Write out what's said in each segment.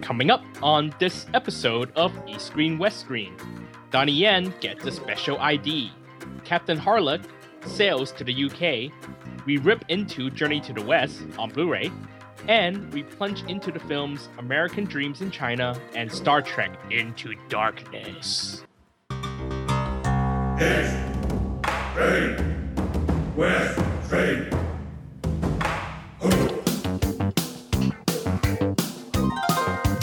Coming up on this episode of East Screen West Screen, Donnie Yen gets a special ID. Captain Harlock sails to the UK. We rip into Journey to the West on Blu ray. And we plunge into the films American Dreams in China and Star Trek Into Darkness. East, West, Train.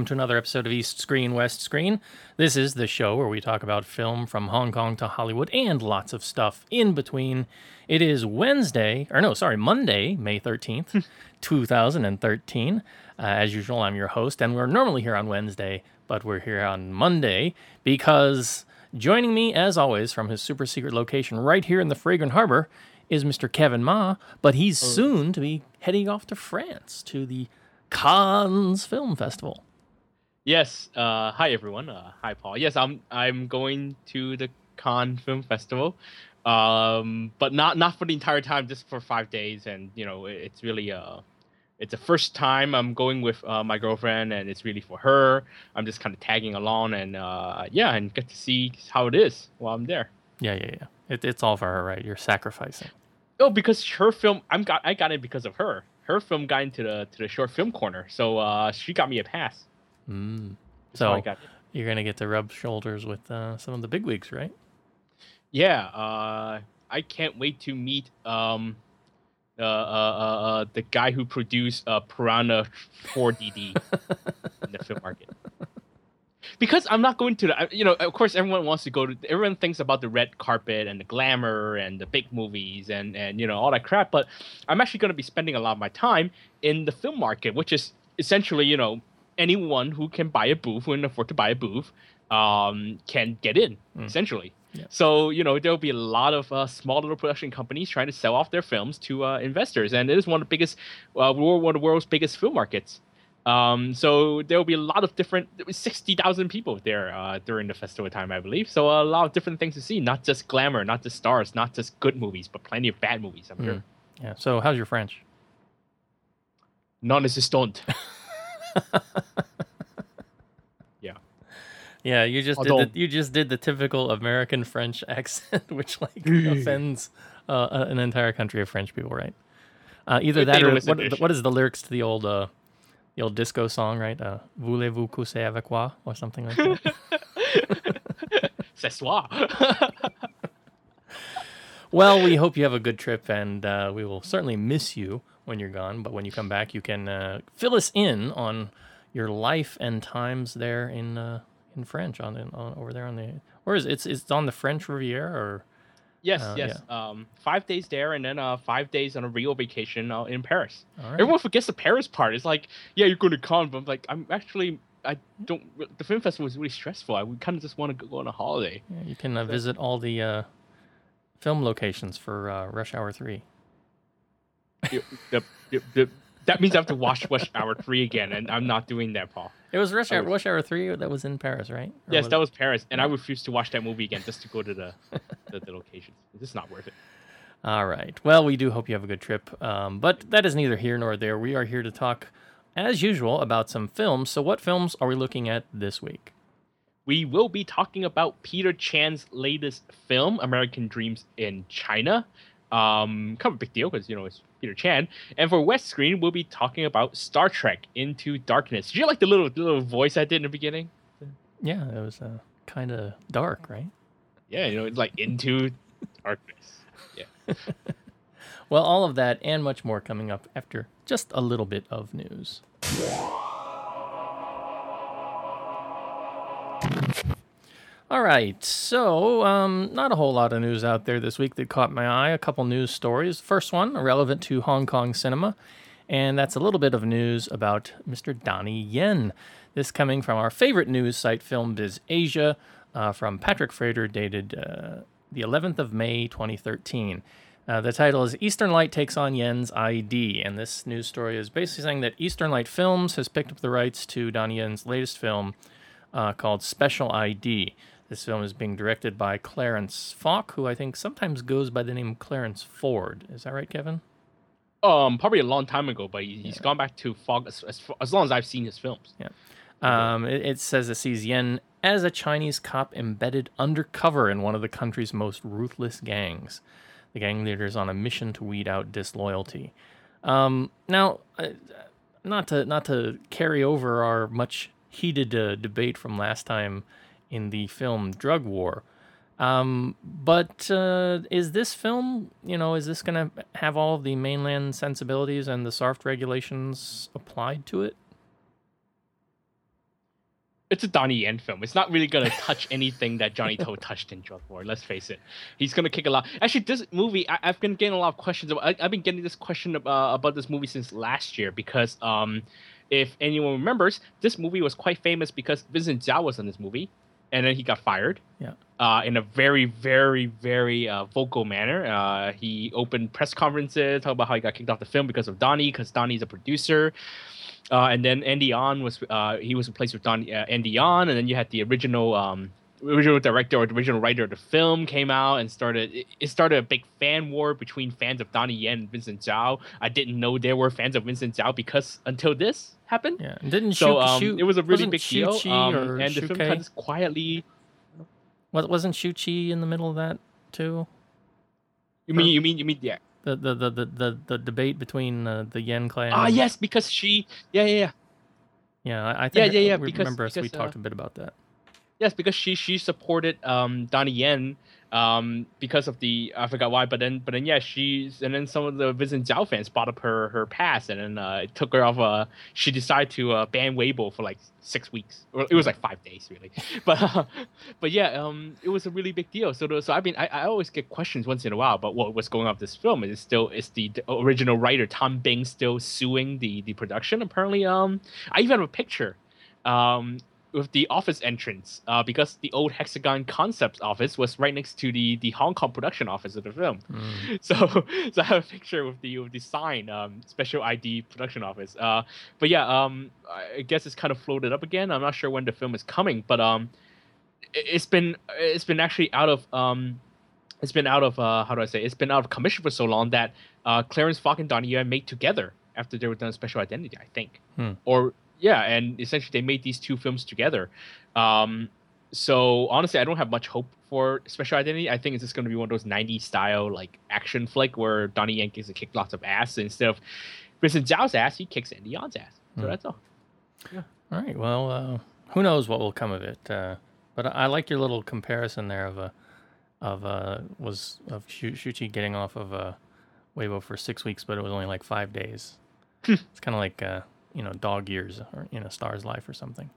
Welcome to another episode of East Screen, West Screen. This is the show where we talk about film from Hong Kong to Hollywood and lots of stuff in between. It is Wednesday, or no, sorry, Monday, May 13th, 2013. Uh, as usual, I'm your host, and we're normally here on Wednesday, but we're here on Monday because joining me, as always, from his super secret location right here in the Fragrant Harbor is Mr. Kevin Ma, but he's soon to be heading off to France to the Cannes Film Festival. Yes. Uh, hi everyone. Uh, hi Paul. Yes, I'm I'm going to the Cannes Film Festival, um, but not not for the entire time, just for five days. And you know, it- it's really uh, it's the first time I'm going with uh, my girlfriend, and it's really for her. I'm just kind of tagging along, and uh, yeah, and get to see how it is while I'm there. Yeah, yeah, yeah. It, it's all for her, right? You're sacrificing. Oh, because her film, I'm got I got it because of her. Her film got into the to the short film corner, so uh, she got me a pass. Mm. That's how I So you're gonna get to rub shoulders with uh, some of the bigwigs, right? Yeah, uh, I can't wait to meet um, uh, uh, uh, uh, the guy who produced uh, Piranha 4DD in the film market. Because I'm not going to the, you know, of course, everyone wants to go to, everyone thinks about the red carpet and the glamour and the big movies and, and, you know, all that crap. But I'm actually going to be spending a lot of my time in the film market, which is essentially, you know, anyone who can buy a booth, who can afford to buy a booth, um, can get in, essentially. Yeah. So you know there'll be a lot of uh, small little production companies trying to sell off their films to uh, investors, and it is one of the biggest, uh, we're one of the world's biggest film markets. Um, so there will be a lot of different, sixty thousand people there uh, during the festival time, I believe. So a lot of different things to see, not just glamour, not just stars, not just good movies, but plenty of bad movies. I'm sure. Yeah. So how's your French? Non-existent. yeah. Yeah, you just did the, you just did the typical American French accent, which like offends uh, an entire country of French people, right? Uh, either that or what, what is the lyrics to the old uh, the old disco song, right? Uh, Voulez-vous coucher avec moi or something like that. C'est soir. Well, we hope you have a good trip, and uh, we will certainly miss you when you're gone. But when you come back, you can uh, fill us in on your life and times there in uh, in French on, on over there on the. Where is it? It's it's on the French Riviera, or Yes, Uh, yes. Um, five days there, and then uh, five days on a real vacation uh, in Paris. right. Everyone forgets the Paris part. It's like, yeah, you're going to Cannes, but I'm like, I'm actually, I don't. The film festival is really stressful. I kind of just want to go on a holiday. Yeah, you can uh, visit all the uh, film locations for uh, Rush Hour Three. That means I have to watch Rush Hour three again, and I'm not doing that, Paul. It was Rush. Hour, Rush Hour Three that was in Paris, right? Or Yes, that was Paris, and I refuse to watch that movie again just to go to the the, the locations. It's just not worth it. All right. Well, we do hope you have a good trip. Um, but that is neither here nor there. We are here to talk, as usual, about some films. So, what films are we looking at this week? we will be talking about Peter Chan's latest film, American Dreams in China. Um, kind of a big deal because you know it's Peter Chan. And for West Screen, we'll be talking about Star Trek Into Darkness. Did you like the little the little voice I did in the beginning? Yeah, it was uh, kind of dark, right? Yeah, you know, it's like Into Darkness. Yeah. Well, all of that and much more coming up after just a little bit of news. All right, so um, not a whole lot of news out there this week that caught my eye. A couple news stories. First one, relevant to Hong Kong cinema, And that's a little bit of news about Mr. Donnie Yen. This coming from our favorite news site, Film Biz Asia, uh, from Patrick Frater, dated uh, the 11th of May, 2013. Uh, the title is Eastern Light Takes on Yen's ID. And this news story is basically saying that Eastern Light Films has picked up the rights to Donnie Yen's latest film uh, called Special ID. This film is being directed by Clarence Fok, who I think sometimes goes by the name Clarence Ford. Is that right, Kevin? Um, probably a long time ago, but he, has gone back to Fok as, as, as, long as I've seen his films. Yeah. Um, it, it, says it sees Yen as a Chinese cop embedded undercover in one of the country's most ruthless gangs. The gang leader is on a mission to weed out disloyalty. Um, now, uh, not to not to carry over our much heated uh, debate from last time in the film Drug War. Um, but uh, is this film, you know, is this going to have all of the mainland sensibilities and the SARFT regulations applied to it? It's a Donnie Yen film. It's not really going to touch anything that Johnny To touched in Drug War. Let's face it. He's going to kick a lot. Actually, this movie, I, have been getting a lot of questions. About, I, have been getting this question about, uh, about this movie since last year because um, if anyone remembers, this movie was quite famous because Vincent Zhao was in this movie and then he got fired. Yeah. Uh, in a very, very, very uh, vocal manner. Uh, he opened press conferences, talk about how he got kicked off the film because of Donnie, because Donnie's a producer. Uh, and then Andy On was uh, he was replaced with Donnie, uh, Andy On, and then you had the original um, original director or the original writer of the film came out and started it, started a big fan war between fans of Donnie Yen and Vincent Zhao. I didn't know there were fans of Vincent Zhao because until this happened. Yeah, didn't so Shu, um, Shu, it was a really big Shu deal. Um, and the film kind of quietly. What wasn't Shu Qi in the middle of that too? You mean you mean you mean yeah. The the the the, the, the debate between uh, the Yen clan. Ah yes, because she yeah yeah yeah yeah. I, I think yeah, yeah, I because- remember us. We uh, talked a bit about that. Yes because she she supported um Donnie Yen um because of the I forgot why but then but then yeah she's and then some of the Vincent Zhao fans brought up her her past and then uh, it took her off uh she decided to uh, ban Weibo for like six weeks. Or it was like five days really. But uh, but yeah um it was a really big deal. So so I mean I, I always get questions once in a while about what what's going on with this film. Is still is the, the original writer Tom Bing still suing the the production? Apparently um I even have a picture um with the office entrance uh, because the old Hexagon Concepts office was right next to the the Hong Kong production office of the film. Mm. So so I have a picture with the with the sign um, special ID production office. Uh, but yeah, um, I guess it's kind of floated up again. I'm not sure when the film is coming, but um, it- it's been it's been actually out of um. It's been out of uh, how do I say? It's been out of commission for so long that uh, Clarence Fok and Donnie Yen made together after they were done Special Identity, I think Hmm. or yeah, and essentially they made these two films together. Um, so honestly, I don't have much hope for Special Identity. I think it's just going to be one of those '90s style like action flick where Donnie Yen gets to kick lots of ass so instead of Vincent Zhao's ass, he kicks Andy On's ass. So Hmm. that's all. Yeah. All right. Well, uh, who knows what will come of it? Uh, but I, like your little comparison there of a of uh was of Shu- Shuchi getting off of uh, Weibo for six weeks, but it was only like five days. it's kind of like uh, you know dog years or you know Star's life or something.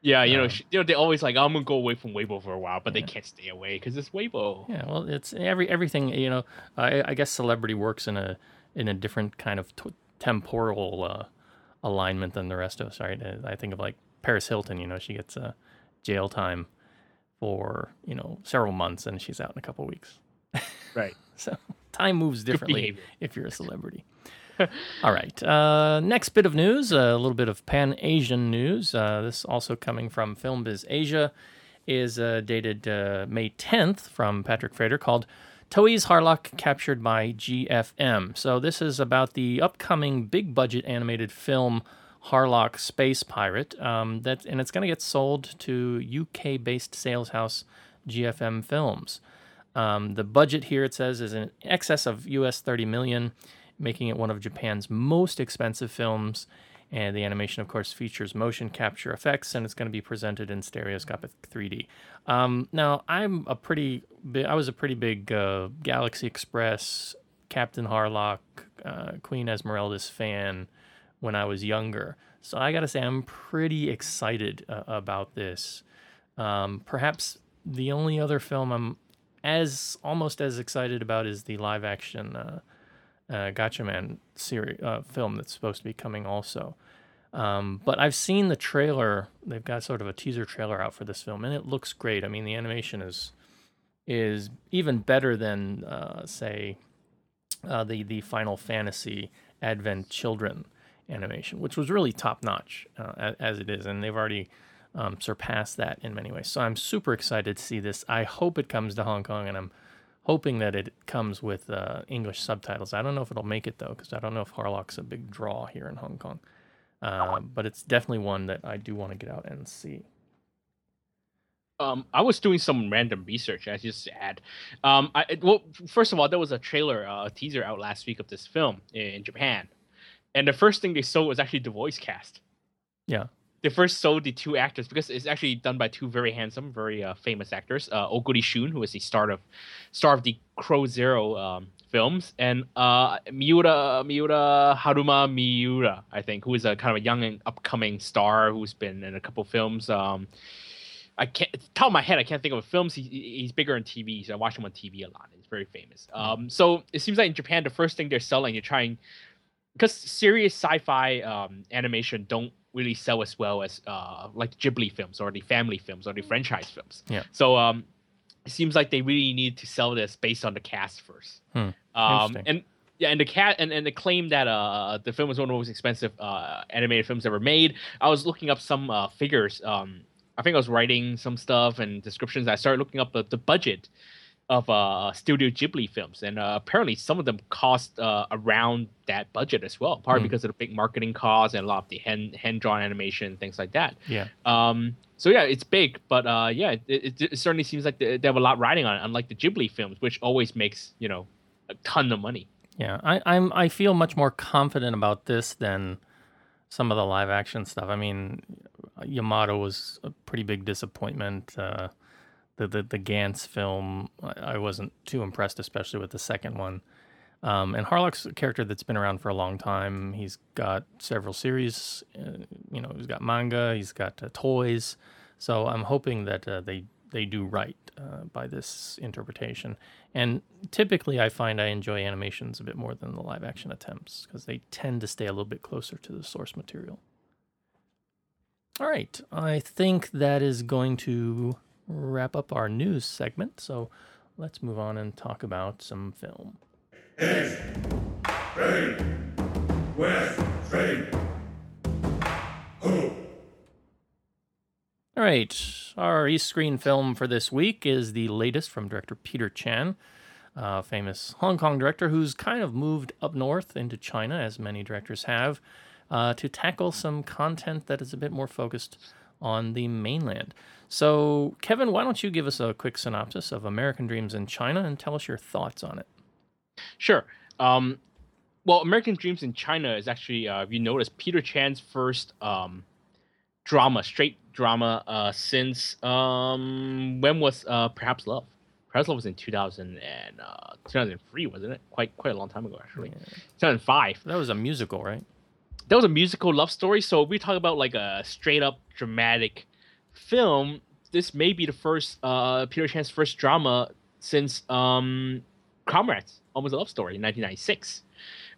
Yeah, you know, Um, you know, they always like I'm gonna go away from Weibo for a while, but Yeah. they can't stay away because it's Weibo. Yeah. Well, it's every everything you know. I, I guess celebrity works in a in a different kind of t- temporal uh, alignment than the rest of us. Right. Uh, I think of like Paris Hilton. You know, she gets uh, jail time for you know several months, and she's out in a couple weeks. Right. So time moves differently if you're a celebrity. All right. Uh, next bit of news, a little bit of Pan Asian news. Uh, this also coming from Film Biz Asia is uh, dated uh, May 10th from Patrick Frater called Toei's Harlock captured by GFM. So this is about the upcoming big budget animated film Harlock Space Pirate. Um, that and it's going to get sold to UK based sales house GFM Films. Um, the budget here it says is in excess of US 30 million, making it one of Japan's most expensive films. And the animation, of course, features motion capture effects, and it's going to be presented in stereoscopic 3D. Um, now, I'm a pretty big, I was a pretty big uh, Galaxy Express, Captain Harlock, uh, Queen Esmeralda's fan when I was younger. So I got to say, I'm pretty excited uh, about this. Um, perhaps the only other film I'm as almost as excited about is the live action uh, uh, Gatchaman series uh, film that's supposed to be coming also. Um, but I've seen the trailer. They've got sort of a teaser trailer out for this film, and it looks great. I mean, the animation is is even better than uh, say uh, the the Final Fantasy Advent Children animation, which was really top notch uh, as, as, it is, and they've already um, surpassed that in many ways. So I'm super excited to see this. I hope it comes to Hong Kong, and I'm hoping that it comes with uh, English subtitles. I don't know if it'll make it though, because I don't know if Harlock's a big draw here in Hong Kong. Uh, but it's definitely one that I do want to get out and see. Um, I was doing some random research. I just add, um, I well, first of all, there was a trailer, uh, a teaser out last week of this film in Japan, and the first thing they saw was actually the voice cast. Yeah, they first sold the two actors because it's actually done by two very handsome, very uh, famous actors. Uh, Oguri Shun, who is the star of star of the Crow Zero um, films, and uh, Miura Miura Haruma Miura, I think, who is a kind of a young and upcoming star who's been in a couple films. Um, I can't top of my head, I can't think of films. He, he's bigger on TV, so I watch him on TV a lot. He's very famous. Mm-hmm. Um, so it seems like in Japan, the first thing they're selling, you're trying because serious sci-fi um, animation don't really sell as well as uh, like Ghibli films or the family films or the franchise films. Yeah. So um, it seems like they really need to sell this based on the cast first. Hmm. Um, and yeah, and the cat and, and the claim that uh the film was one of the most expensive uh animated films ever made. I was looking up some uh figures. Um, I think I was writing some stuff and descriptions. I started looking up the, the budget of uh Studio Ghibli films, and uh, apparently some of them cost uh, around that budget as well. Part mm. because of the big marketing costs and a lot of the hand hand drawn animation things like that. Yeah. Um. So yeah, it's big, but uh, yeah, it, it, it certainly seems like they, they have a lot riding on it, unlike the Ghibli films, which always makes you know a ton of money. Yeah, I, I'm I feel much more confident about this than some of the live action stuff. I mean, Yamato was a pretty big disappointment. Uh, the the, the Gantz film, I, wasn't too impressed, especially with the second one. Um, and Harlock's a character that's been around for a long time. He's got several series, uh, you know, he's got manga, he's got uh, toys. So I'm hoping that uh, they they do right uh, by this interpretation. And typically, I find I enjoy animations a bit more than the live action attempts because they tend to stay a little bit closer to the source material. All right, I think that is going to wrap up our news segment. So let's move on and talk about some film. East, west. All right, our East Screen film for this week is the latest from director Peter Chan, a famous Hong Kong director who's kind of moved up north into China, as many directors have, uh, to tackle some content that is a bit more focused on the mainland. So, Kevin, why don't you give us a quick synopsis of American Dreams in China and tell us your thoughts on it? Sure. Um, well, American Dreams in China is actually, uh, if you notice, Peter Chan's first um, drama, straight drama uh, since um, when was uh, Perhaps Love? Perhaps Love was in 2000 and uh, 2003, wasn't it? Quite quite a long time ago, actually. Yeah. 2005. That was a musical, right? That was a musical love story. So we talk about like a straight up dramatic film. This may be the first uh, Peter Chan's first drama since um, Comrades, almost a love story in 1996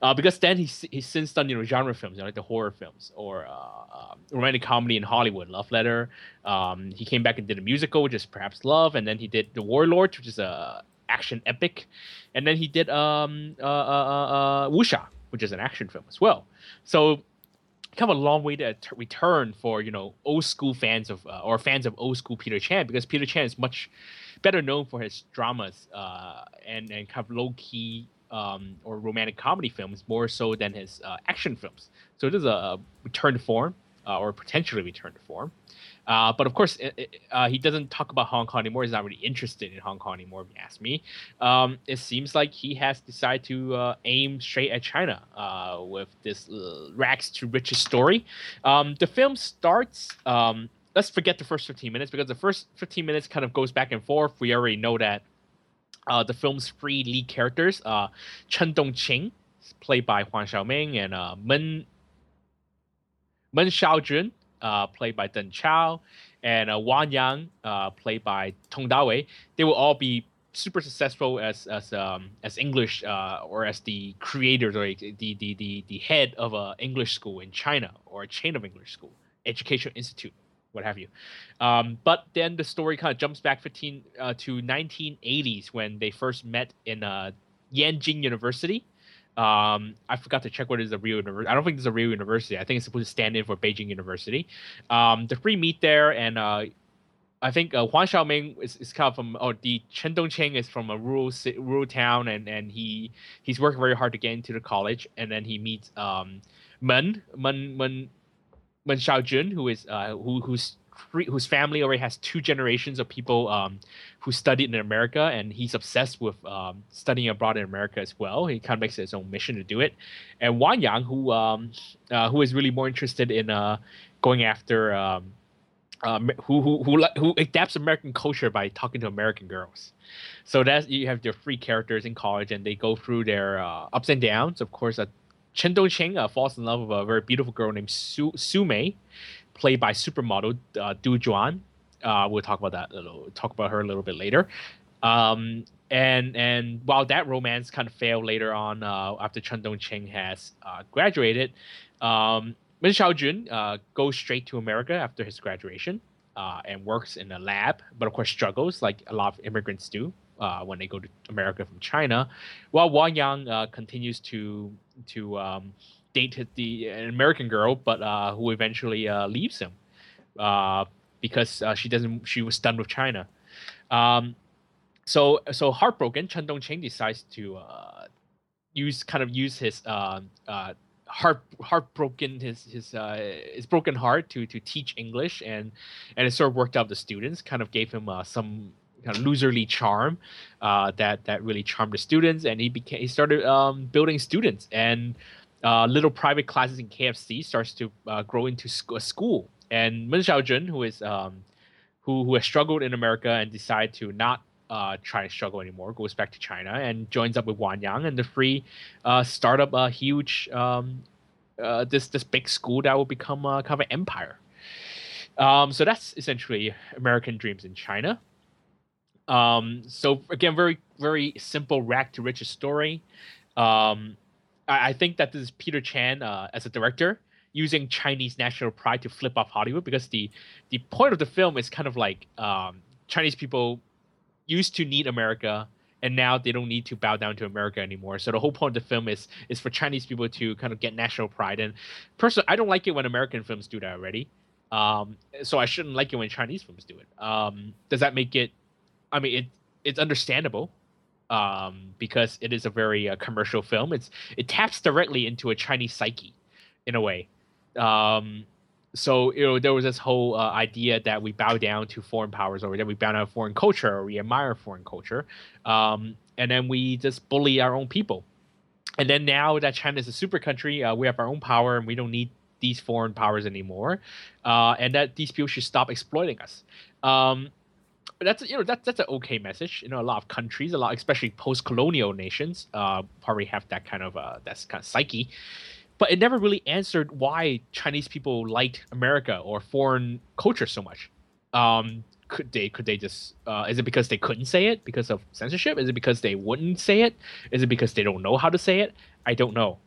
uh, because then he's he's since done you know genre films, you know, like the horror films or uh, uh, romantic comedy in Hollywood, Love Letter. Um, he came back and did a musical, which is perhaps Love, and then he did The Warlord, which is a action epic, and then he did um, uh, uh, uh, Wuxia, which is an action film as well. So of a long way to t- return for you know old school fans of uh, or fans of old school Peter Chan because Peter Chan is much better known for his dramas uh, and and kind of low key um, or romantic comedy films more so than his uh, action films. So it is a return to form, uh, or potentially return to form. Uh, but of course, it, it, uh, he doesn't talk about Hong Kong anymore. He's not really interested in Hong Kong anymore, if you ask me. Um, it seems like he has decided to uh, aim straight at China uh, with this rags to riches story. Um, the film starts. Um, let's forget the first 15 minutes because the first 15 minutes kind of goes back and forth. We already know that uh, the film's three lead characters, uh, Chen Dongqing, played by Huang Xiaoming, and uh, Men Meng Xiaojun, uh, played by Deng Chao, and uh, Wang Yang, uh, played by Tong Dawei. They will all be super successful as as um as English uh or as the creators or the the the the head of a English school in China or a chain of English school, educational institute, what have you. Um, but then the story kind of jumps back 15 uh, to 1980s when they first met in uh, Yanjing University. Um, I forgot to check what is a real university. I don't think it's a real university. I think it's supposed to stand in for Beijing University. Um, the three meet there, and uh, I think uh, Huang Xiaoming is, is kind of from, or the Chen Dongqing is from a rural rural town, and, and he he's working very hard to get into the college, and then he meets um, Men Men Men Meng Xiaojun, who is uh, who who's whose family already has two generations of people um, who studied in America, and he's obsessed with um, studying abroad in America as well. He kind of makes it his own mission to do it. And Wang Yang, who um, uh, who is really more interested in uh, going after um, um, who who who who adapts American culture by talking to American girls. So that's you have your three characters in college, and they go through their uh, ups and downs. Of course, uh, Chen Dongqing uh, falls in love with a very beautiful girl named Su, Su Mei, played by supermodel uh, Du Juan. Uh, we'll talk about that little, talk about her a little bit later. Um, and and while that romance kind of failed later on uh, after Chen Cheng has uh, graduated, um, Meng Xiaojun uh, goes straight to America after his graduation uh, and works in a lab, but of course struggles like a lot of immigrants do uh, when they go to America from China, while Wang Yang uh, continues to to um, date the an American girl, but uh, who eventually uh, leaves him because she doesn't she was done with China. Um, so so heartbroken, Chen Dongqing decides to use kind of use his heart heartbroken his his uh, his broken heart to to teach English and and it sort of worked out the students kind of gave him uh, some kind of loserly charm uh, that that really charmed the students and he became he started um, building students and uh, little private classes in KFC starts to uh, grow into sc- a school and Meng Xiaojun who is um, who who has struggled in America and decided to not uh, try to struggle anymore, goes back to China and joins up with Wang Yang, and the three uh, start up a huge um, uh, this this big school that will become a kind of an empire. Um, so that's essentially American Dreams in China. Um, so again, very very simple rag to riches story. Um, I, think that this is Peter Chan uh, as a director using Chinese national pride to flip off Hollywood because the the point of the film is kind of like um, Chinese people used to need America and now they don't need to bow down to America anymore. So the whole point of the film is is for Chinese people to kind of get national pride. And personally, I don't like it when American films do that already. Um, so I shouldn't like it when Chinese films do it. Um, does that make it? I mean, it it's understandable um, because it is a very uh, commercial film. It's it taps directly into a Chinese psyche, in a way. Um, so you know there was this whole uh, idea that we bow down to foreign powers or that we bow down to foreign culture or we admire foreign culture um, and then we just bully our own people and then now that china is a super country uh, we have our own power and we don't need these foreign powers anymore uh, and that these people should stop exploiting us um, that's you know that's that's an okay message. You know, a lot of countries, a lot, especially post-colonial nations, uh, probably have that kind of uh, that's kind of psyche but it never really answered why Chinese people liked America or foreign culture so much. Um, could they could they just uh, is it because they couldn't say it because of censorship? Is it because they wouldn't say it? Is it because they don't know how to say it? I don't know.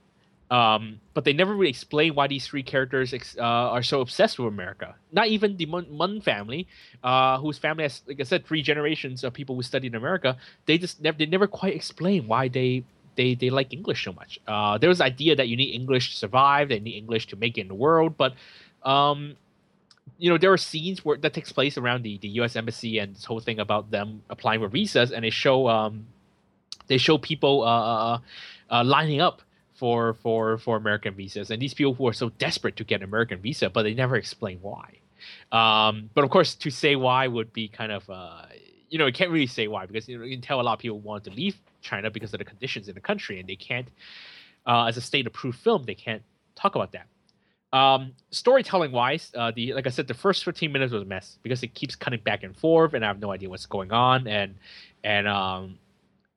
Um, but they never really explain why these three characters uh, are so obsessed with America. Not even the Mun, family, uh, whose family has, like I said, three generations of people who studied in America. They just never they never quite explain why they they they like English so much. Uh, there was the idea that you need English to survive, they need English to make it in the world, but um, you know there are scenes where that takes place around the, the U.S. embassy and this whole thing about them applying for visas, and they show um, they show people uh, uh, uh, uh lining up for for for American visas, and these people who are so desperate to get an American visa, but they never explain why. Um, but of course, to say why would be kind of uh, you know, you can't really say why because you, know, you can tell a lot of people want to leave China because of the conditions in the country, and they can't, uh, as a state-approved film, they can't talk about that. Um, storytelling wise, uh, the like I said, the first 15 minutes was a mess because it keeps cutting back and forth, and I have no idea what's going on, and and um,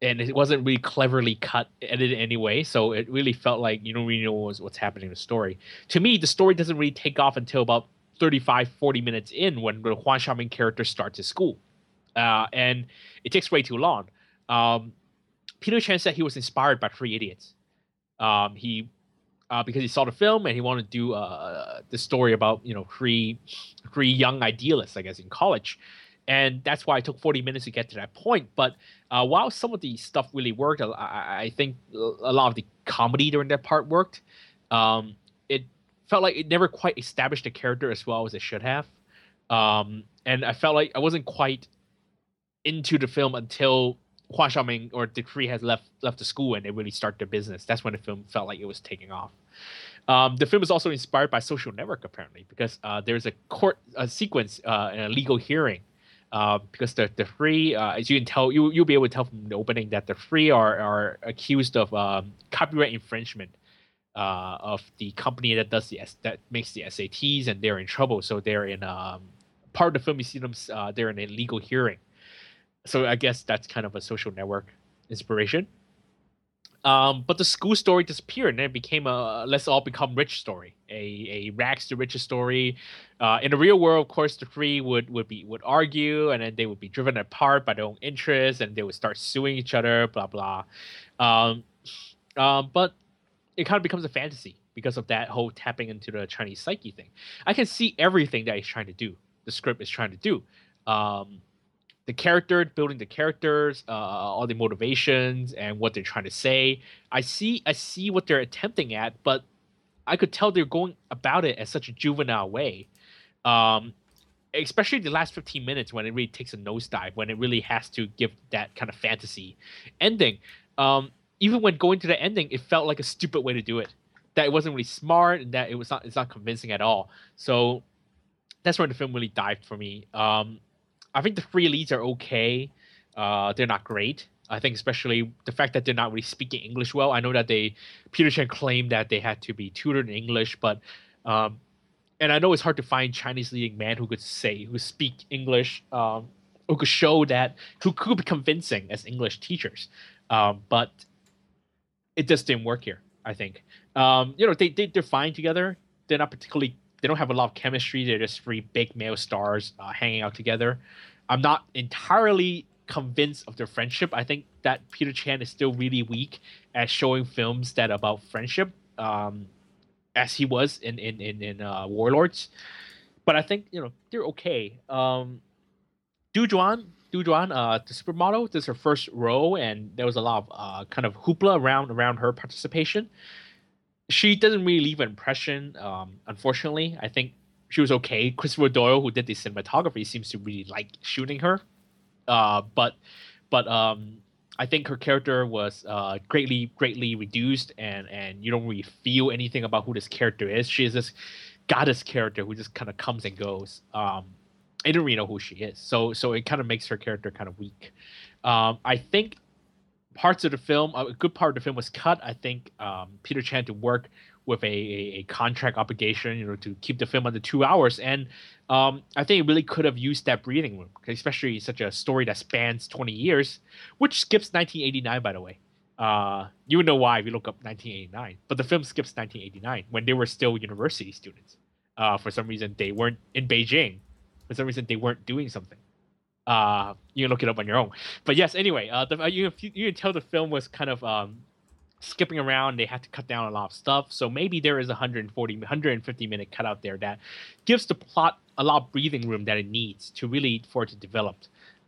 and it wasn't really cleverly cut edited anyway, so it really felt like you don't really know what's, what's happening in the story. To me, the story doesn't really take off until about 35, 40 minutes in when the Huang Xiaoming character starts his school uh, and it takes way too long. Um, Peter Chan said he was inspired by Three Idiots. Um, he uh, because he saw the film and he wanted to do uh, the story about you know three three young idealists, I guess, in college, and that's why it took 40 minutes to get to that point. But uh, while some of the stuff really worked, I, I, think a lot of the comedy during that part worked. Um, it felt like it never quite established the character as well as it should have, um, and I felt like I wasn't quite into the film until Huang Xiaoming or the three has left left the school and they really start their business. That's when the film felt like it was taking off. Um, the film is also inspired by Social Network apparently because uh, there's a court a sequence uh, a legal hearing. Uh, because the the three, uh, as you can tell, you you'll be able to tell from the opening that the three are are accused of um, copyright infringement uh, of the company that does the that makes the SATs, and they're in trouble. So they're in um, part of the film. You see them; uh, they're in a legal hearing so I guess that's kind of a social network inspiration. Um, but the school story disappeared and it became a let's all become rich story, a, a rags to riches story. Uh, in the real world, of course, the three would, would be would argue and then they would be driven apart by their own interests and they would start suing each other, blah blah. Um, um, but it kind of becomes a fantasy because of that whole tapping into the Chinese psyche thing. I can see everything that he's trying to do. The script is trying to do. Um, the character, building the characters, uh, all the motivations and what they're trying to say. I see, I see what they're attempting at, but I could tell they're going about it as such a juvenile way. Um, especially the last 15 minutes when it really takes a nosedive, when it really has to give that kind of fantasy ending. Um, even when going to the ending, it felt like a stupid way to do it. That it wasn't really smart and that it was not it's not convincing at all. So that's where the film really dived for me. Um, I think the three leads are okay. Uh, they're not great. I think especially the fact that they're not really speaking English well. I know that they Peter Chan claimed that they had to be tutored in English, but um, and I know it's hard to find Chinese leading man who could say who speak English, um, who could show that who could be convincing as English teachers. Um, but it just didn't work here. I think um, you know they, they they're fine together. They're not particularly they don't have a lot of chemistry. They're just three big male stars uh, hanging out together. I'm not entirely convinced of their friendship. I think that Peter Chan is still really weak at showing films that about friendship, um, as he was in in in, in uh, Warlords. But I think you know they're okay. Um, Du Juan, Du Juan, uh, the supermodel, this is her first role, and there was a lot of uh, kind of hoopla around around her participation she doesn't really leave an impression. Um, unfortunately, I think she was okay. Christopher Doyle, who did the cinematography, seems to really like shooting her. Uh, but but um, I think her character was uh, greatly greatly reduced, and and you don't really feel anything about who this character is. She is this goddess character who just kind of comes and goes. Um, I don't really know who she is, so so it kind of makes her character kind of weak. Um, I think parts of the film, a good part of the film was cut. I think um, Peter Chan to work with a, a, contract obligation, you know, to keep the film under two hours. And um, I think it really could have used that breathing room, especially such a story that spans 20 years, which skips 1989, by the way. Uh, you would know why if you look up 1989, but the film skips 1989 when they were still university students. Uh, for some reason, they weren't in Beijing. For some reason, they weren't doing something. Uh, you can look it up on your own. But yes, anyway, uh, the, you you can tell the film was kind of um, skipping around. They had to cut down a lot of stuff, so maybe there is a 140, 150 minute cutout there that gives the plot a lot of breathing room that it needs to really for it to develop.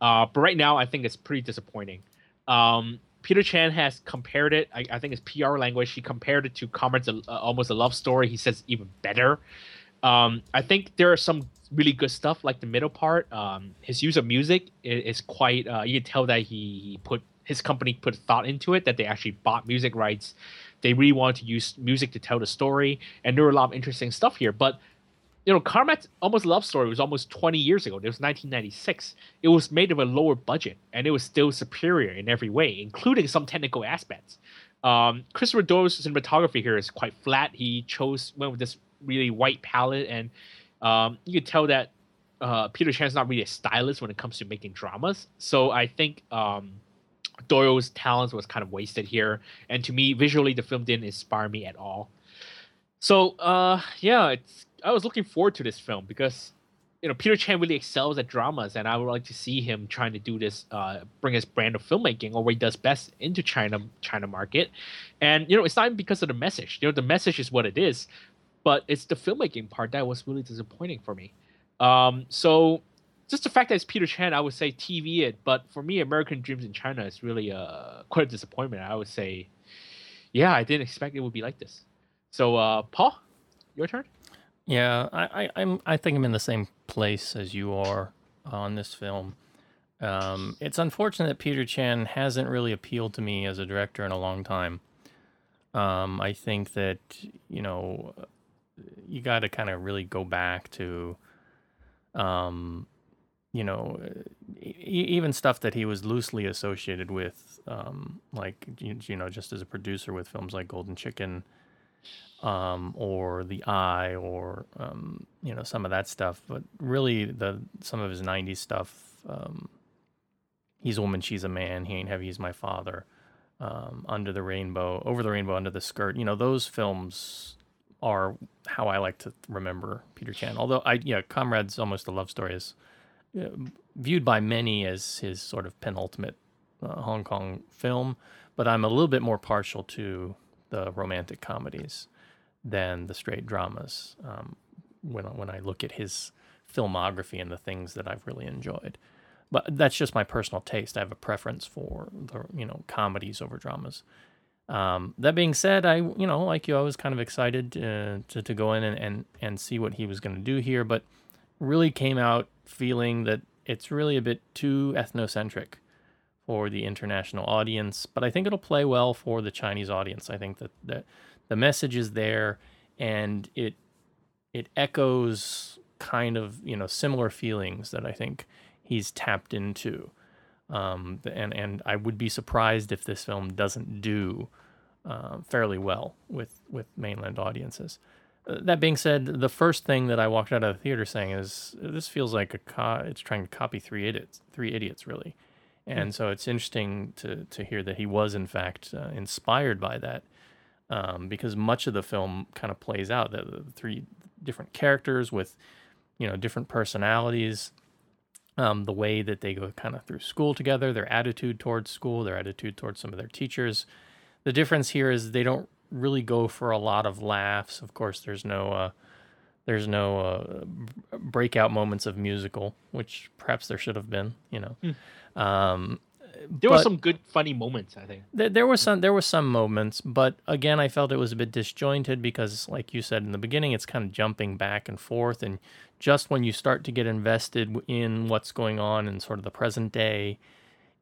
Uh, but right now, I think it's pretty disappointing. Um, Peter Chan has compared it. I, I, think it's PR language. He compared it to Comrades, uh, almost a love story. He says even better. Um, I think there are some really good stuff like the middle part. Um, his use of music is, is quite. Uh, you can tell that he, put his company put thought into it. That they actually bought music rights. They really wanted to use music to tell the story, and there were a lot of interesting stuff here. But you know, Comrades almost love story was almost 20 years ago. It was 1996. It was made of a lower budget, and it was still superior in every way, including some technical aspects. Um, Christopher Doyle's cinematography here is quite flat. He chose went with this really white palette, and um, you can tell that uh, Peter Chan's not really a stylist when it comes to making dramas. So I think um, Doyle's talents was kind of wasted here, and to me, visually, the film didn't inspire me at all. So uh, yeah, it's I was looking forward to this film because you know, Peter Chan really excels at dramas, and I would like to see him trying to do this, uh, bring his brand of filmmaking or what he does best into China China market. And you know, it's not because of the message. You know, the message is what it is, but it's the filmmaking part that was really disappointing for me. Um, so just the fact that it's Peter Chan, I would say TV it. But for me, American Dreams in China is really uh, quite a disappointment. I would say, yeah, I didn't expect it would be like this. So, uh, Paul, your turn. Yeah, I, I, I'm. I think I'm in the same place as you are on this film. Um, it's unfortunate that Peter Chan hasn't really appealed to me as a director in a long time. Um, I think that you know you got to kind of really go back to, um, you know, e- even stuff that he was loosely associated with, um, like you, know, just as a producer with films like Golden Chicken, um, or The Eye, or um, you know, some of that stuff. But really, the some of his '90s stuff. Um, he's a woman, she's a man. He ain't heavy, he's my father. Um, under the rainbow, over the rainbow, under the skirt. You know, those films are how I like to remember Peter Chan. Although I, yeah, Comrade's almost a love story is uh, viewed by many as his sort of penultimate uh, Hong Kong film, but I'm a little bit more partial to the romantic comedies than the straight dramas. Um, when when I look at his filmography and the things that I've really enjoyed, but that's just my personal taste. I have a preference for the you know comedies over dramas. Um, that being said, I you know like you, I was kind of excited uh, to to go in and and, and see what he was going to do here, but really came out feeling that it's really a bit too ethnocentric for the international audience. But I think it'll play well for the Chinese audience. I think that the the message is there, and it it echoes kind of you know similar feelings that I think he's tapped into. Um, and and I would be surprised if this film doesn't do uh, fairly well with with mainland audiences. Uh, that being said, the first thing that I walked out of the theater saying is this feels like a co- it's trying to copy Three Idiots, Three Idiots, really, and so it's interesting to to hear that he was in fact uh, inspired by that, um, because much of the film kind of plays out the, the three different characters with you know different personalities um, the way that they go kind of through school together, their attitude towards school, their attitude towards some of their teachers. The difference here is they don't really go for a lot of laughs. Of course, there's no uh, there's no uh, breakout moments of musical, which perhaps there should have been. You know, um, There were some good, funny moments. I think. there, there were some there were some moments, but again, I felt it was a bit disjointed because, like you said in the beginning, it's kind of jumping back and forth, and just when you start to get invested in what's going on in sort of the present day,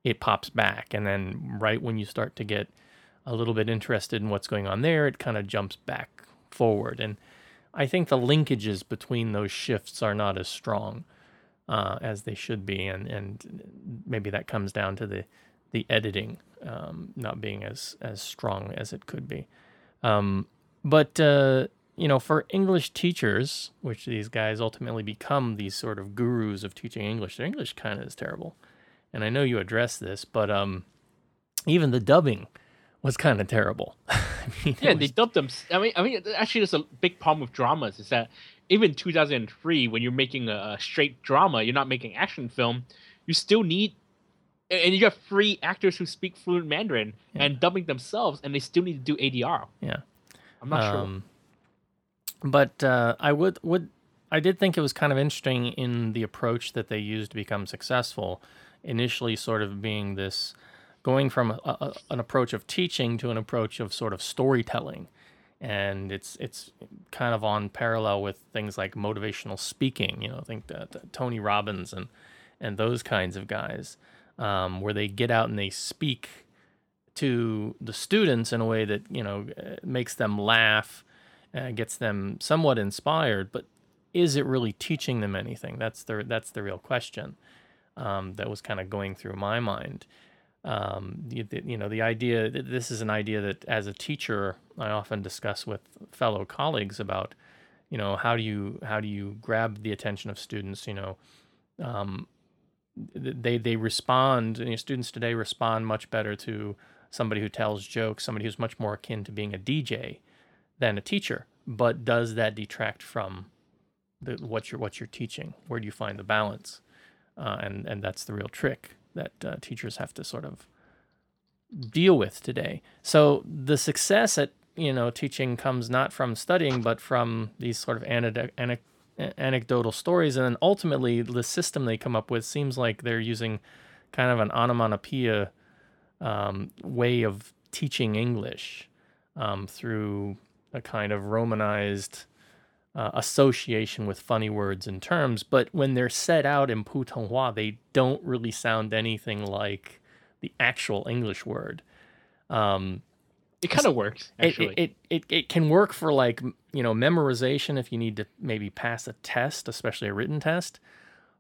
it pops back, and then right when you start to get a little bit interested in what's going on there, it kind of jumps back forward, and I think the linkages between those shifts are not as strong uh, as they should be, and and maybe that comes down to the the editing um, not being as as strong as it could be. Um, but uh, you know, for English teachers, which these guys ultimately become these sort of gurus of teaching English, their English kind of is terrible. And I know you addressed this, but um, even the dubbing was kind of terrible. I mean, Yeah, was- they dubbed them. I mean, I mean, actually, there's a big problem with dramas. Is that even 2003, when you're making a, straight drama, you're not making action film. You still need, and you have three actors who speak fluent Mandarin and dubbing themselves, and they still need to do ADR. yeah. I'm not sure. Um, But uh, I would would I did think it was kind of interesting in the approach that they used to become successful. Initially, sort of being this going from a, a, an approach of teaching to an approach of sort of storytelling, and it's it's kind of on parallel with things like motivational speaking. You know, I think that, that Tony Robbins and and those kinds of guys, um, where they get out and they speak to the students in a way that you know uh, makes them laugh, uh, gets them somewhat inspired. But is it really teaching them anything? That's the that's the real question um, that was kind of going through my mind. Um, the- you know, the idea this is an idea that as a teacher I often discuss with fellow colleagues about. You know, how do you how do you grab the attention of students? You know, um, they they respond. You know, students today respond much better to somebody who tells jokes, somebody who's much more akin to being a DJ than a teacher. But does that detract from the, what you're what you're teaching. Where do you find the balance? Uh, and and that's the real trick that uh, teachers have to sort of deal with today. So the success at you know teaching comes not from studying, but from these sort of anecd- anec- anecdotal stories, and then ultimately the system they come up with seems like they're using kind of an onomatopoeia um, way of teaching English um, through a kind of romanized uh, association with funny words and terms. But when they're set out in Putonghua, they don't really sound anything like the actual English word. Um, It kind of works actually. it, it, it, it can work for like, you know, memorization if you need to maybe pass a test, especially a written test.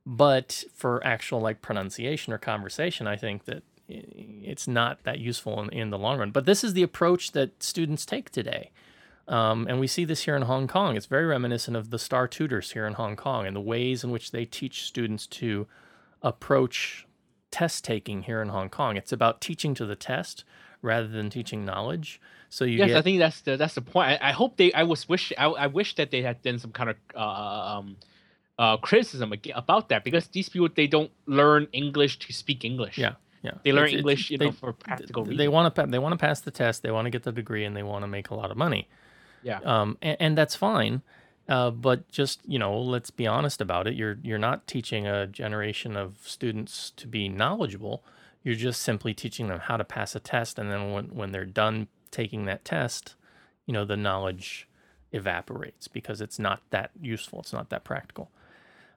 But for actual like pronunciation or conversation, I think that it's not that useful in, in the long run. But this is the approach that students take today. Um, and we see this here in Hong Kong. It's very reminiscent of the star tutors here in Hong Kong and the ways in which they teach students to approach test taking here in Hong Kong. It's about teaching to the test rather than teaching knowledge. So you yes, get I think that's the that's the point. I, I hope they. I was wish. I, I wish that they had done some kind of uh, um, uh, criticism about that because these people they don't learn English to speak English. Yeah, yeah. They learn It's- it's- English, you know, they- for practical They reasons. want to. They want to pass the test. They want to get the degree, and they want to make a lot of money. Yeah. Um, and, and that's fine. Uh, but just you know, let's be honest about it. You're you're not teaching a generation of students to be knowledgeable. You're just simply teaching them how to pass a test, and then when when they're done taking that test, you know, the knowledge evaporates because it's not that useful. It's not that practical.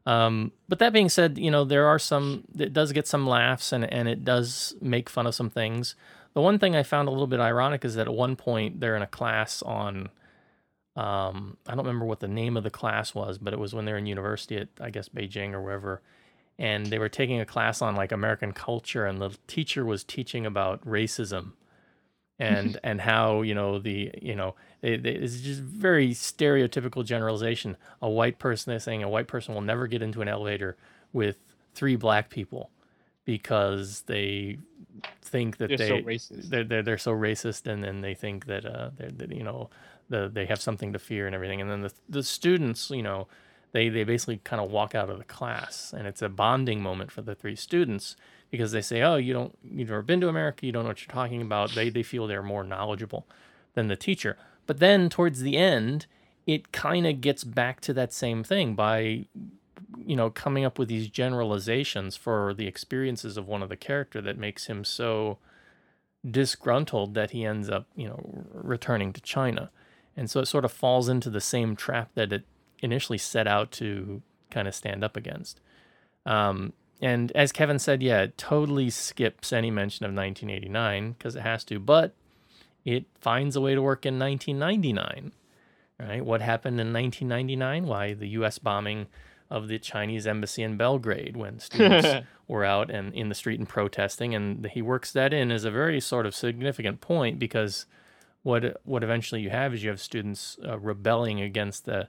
Um, but that being said, you know, there are some, it does get some laughs and, and it does make fun of some things. The one thing I found a little bit ironic is that at one point they're in a class on, um, I don't remember what the name of the class was, but it was when they were in university at, I guess, Beijing or wherever. And they were taking a class on like American culture, and the teacher was teaching about racism and and how you know the you know it, it's just very stereotypical generalization. A white person is saying a white person will never get into an elevator with three black people because they think that They're they so racist. They're, they're they're so racist, and then they think that uh they're, that you know the they have something to fear and everything, and then the the students you know they they basically kind of walk out of the class, and it's a bonding moment for the three students because they say, "Oh, you don't you've never been to America, you don't know what you're talking about." They they feel they're more knowledgeable than the teacher. But then towards the end, it kind of gets back to that same thing by you know coming up with these generalizations for the experiences of one of the character that makes him so disgruntled that he ends up you know returning to China. And so it sort of falls into the same trap that it initially set out to kind of stand up against. Um, and as Kevin said, yeah, it totally skips any mention of 1989 because it has to, but it finds a way to work in 1999. Right? What happened in 1999? Why the U.S. bombing of the Chinese embassy in Belgrade when students were out and in the street and protesting, and he works that in as a very sort of significant point because what what eventually you have is you have students uh, rebelling against the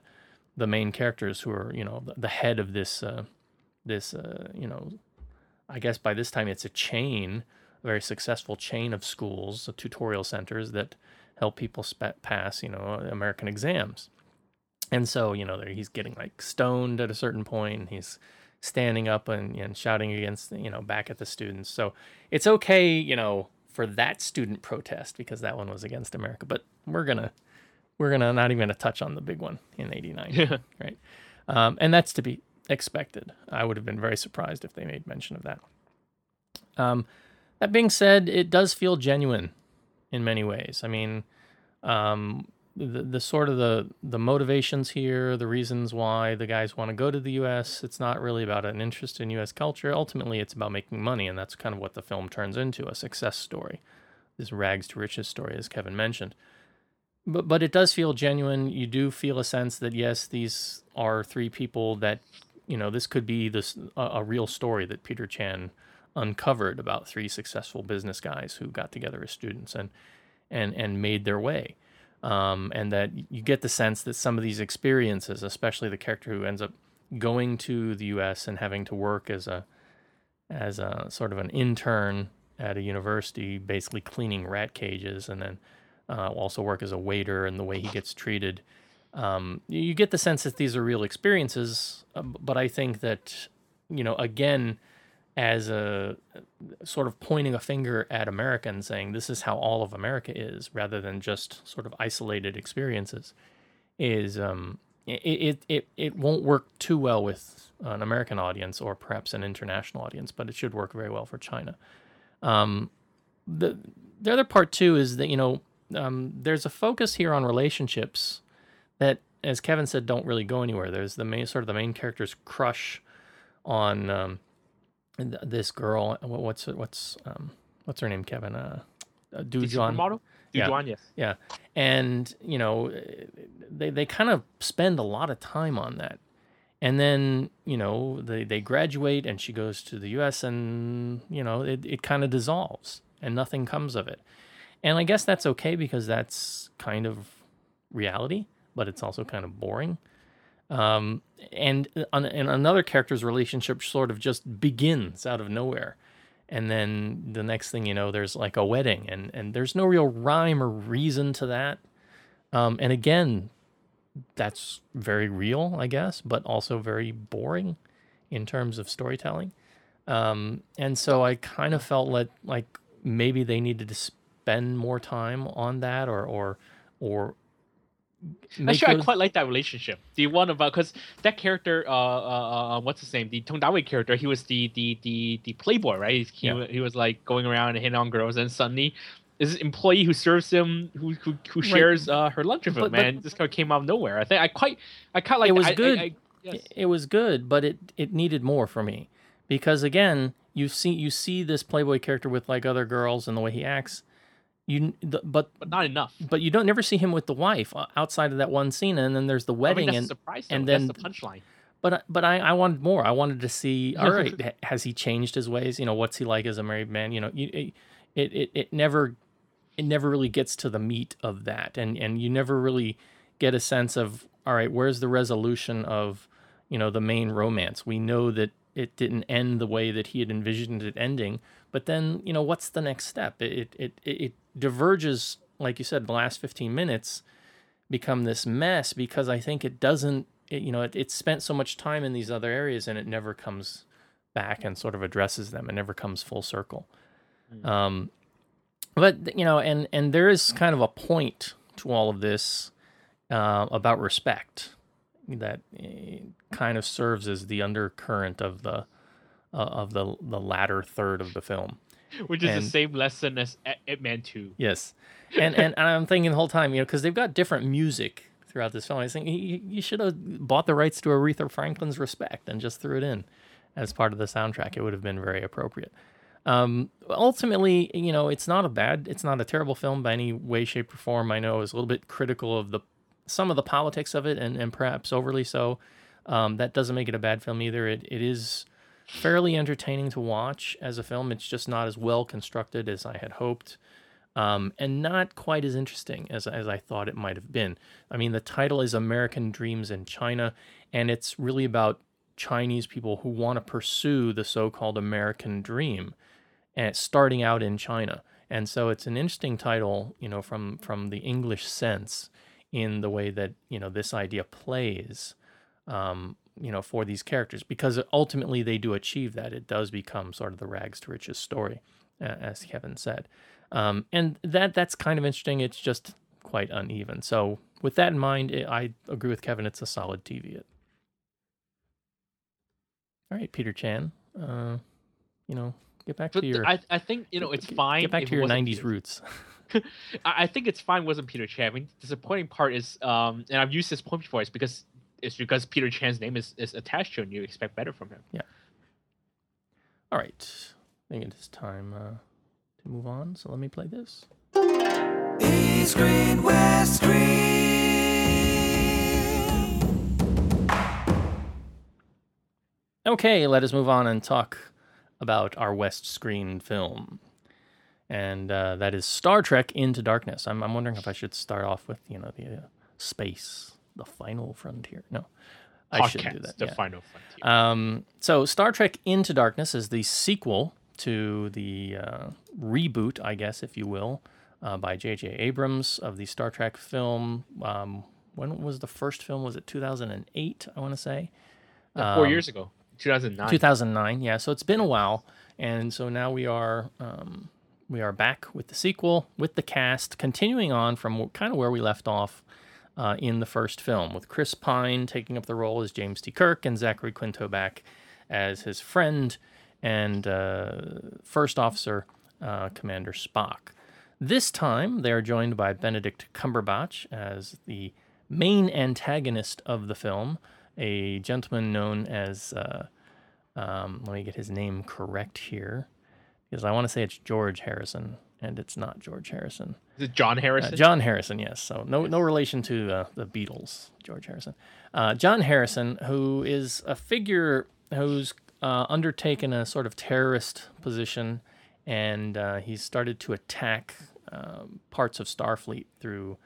the main characters who are you know the, the head of this uh, this uh, you know I guess by this time it's a chain, a very successful chain of schools, tutorial centers that help people sp- pass you know American exams. And so you know he's getting like stoned at a certain point. And he's standing up and, and shouting against you know back at the students. So it's okay you know for that student protest because that one was against America. But we're gonna we're gonna not even gonna touch on the big one in '89, right? Um, and that's to be expected. I would have been very surprised if they made mention of that. Um, that being said, it does feel genuine in many ways. I mean, um, the the sort of the the motivations here, the reasons why the guys want to go to the U.S. It's not really about an interest in U.S. culture. Ultimately, it's about making money, and that's kind of what the film turns into—a success story, this rags to riches story, as Kevin mentioned. But but it does feel genuine. You do feel a sense that yes, these are three people that you know this could be this a, a real story that Peter Chan uncovered about three successful business guys who got together as students and and and made their way um, and that you get the sense that some of these experiences, especially the character who ends up going to the U.S. and having to work as a as a sort of an intern at a university, basically cleaning rat cages, and then uh, also work as a waiter, and the way he gets treated, Um, you get the sense that these are real experiences, uh, but I think that you know again as a sort of pointing a finger at America and saying this is how all of America is, rather than just sort of isolated experiences, is um, it, it it it won't work too well with an American audience or perhaps an international audience, but it should work very well for China. Um, the the other part too is that you know um, there's a focus here on relationships that, as Kevin said, don't really go anywhere. There's the main sort of the main character's crush on um, th- this girl. What's what's um, what's her name? Kevin. Uh, uh, Du The Juan. supermodel? Yeah. Dujuan, yes. Yeah, and you know, they they kind of spend a lot of time on that, and then you know they they graduate and she goes to the U.S. and you know it it kind of dissolves and nothing comes of it, and I guess that's okay because that's kind of reality, but it's also kind of boring. Um, and on, and another character's relationship sort of just begins out of nowhere. And then the next thing you know there's like a wedding and and there's no real rhyme or reason to that. Um and again that's very real i guess but also very boring in terms of storytelling. Um and so i kind of felt like like maybe they needed to spend more time on that or or or Actually, I quite like that relationship. The one about because that character, uh, uh, uh, what's his name? The Tong Dawei character. He was the the the the playboy, right? He Yeah. wa- he was like going around and hitting on girls, and suddenly. This employee who serves him, who who, who shares uh, her lunch with him, But- but- and this guy came out of nowhere. I think I quite, I quite like. It was I- I- good. I- yes. it- it was good, but it it needed more for me because again, you see you see this Playboy character with like other girls and the way he acts. You the, but but not enough. but you don't never see him with the wife uh, outside of that one scene, and then there's the I mean, wedding that's and surprise. Though. and that's then- the punchline. but but I, I wanted more. I wanted to see. All right, has he changed his ways? You know, what's he like as a married man? You know, you, it, it it it never it never really gets to the meat of that, and and you never really get a sense of all right, where's the resolution of you know the main romance? We know that it didn't end the way that he had envisioned it ending, but then you know what's the next step? It it it, it diverges, like you said, the last fifteen minutes become this mess because I think it doesn't, it, you know, it, it spent so much time in these other areas and it never comes back and sort of addresses them. It never comes full circle. Um, but you know, and and there is kind of a point to all of this uh, about respect that eh, kind of serves as the undercurrent of the uh, of the the latter third of the film. Which is and- the same lesson as Ant- Ant-Man 2. Yes, and and, and I'm thinking the whole time, you know, because they've got different music throughout this film. I think you, you should have bought the rights to Aretha Franklin's "Respect" and just threw it in as part of the soundtrack. It would have been very appropriate. Um, ultimately, you know, it's not a bad, it's not a terrible film by any way, shape, or form. I know I was a little bit critical of the some of the politics of it, and and perhaps overly so. Um, that doesn't make it a bad film either. It it is fairly entertaining to watch as a film. It's just not as well constructed as I had hoped, um, and not quite as interesting as as I thought it might have been. I mean, the title is American Dreams in China, and it's really about Chinese people who want to pursue the so-called American dream, and it's starting out in China. And so it's an interesting title, you know, from from the English sense in the way that you know this idea plays um, you know, for these characters because ultimately they do achieve that. It does become sort of the rags to riches story, uh, as Kevin said, um, and that that's kind of interesting. It's just quite uneven. So with that in mind, I I agree with Kevin. It's a solid TV. It. All right, Peter Chan. Uh, you know, get back But to your I, I think you know it's fine. get back to your '90s Peter- roots. I think it's fine. Wasn't Peter Chan? I mean, the disappointing part is, um, and I've used this point before. It's because it's because Peter Chan's name is, is attached to it, and you expect better from him. Yeah. All right, I think it is time uh, to move on. So let me play this. East Screen, West Screen. Okay, let us move on and talk about our West Screen film, and uh, that is Star Trek Into Darkness. I'm, I'm wondering if I should start off with you know the uh, space, the final frontier. No, I shouldn't do that. The yeah. final frontier. Um, so, Star Trek Into Darkness is the sequel to the uh, reboot, I guess, if you will, uh, by J.J. Abrams of the Star Trek film, um, when was the first film? Was it 2008? I want to say. Four Um, years ago, 2009. 2009 yeah so it's been a while and so now we are um, we are back with the sequel with the cast continuing on from kind of where we left off uh, in the first film with chris pine taking up the role as james t kirk and zachary quinto back as his friend and uh, first officer uh, commander spock this time they are joined by benedict cumberbatch as the main antagonist of the film a gentleman known as uh, um, let me get his name correct here because I want to say it's George Harrison and it's not George Harrison. Is it John Uh, Harrison? John Harrison, yes. So no no relation to uh, the Beatles, George Harrison. Uh, John Harrison, who is a figure who's uh, undertaken a sort of terrorist position, and uh, he's started to attack um, parts of Starfleet through,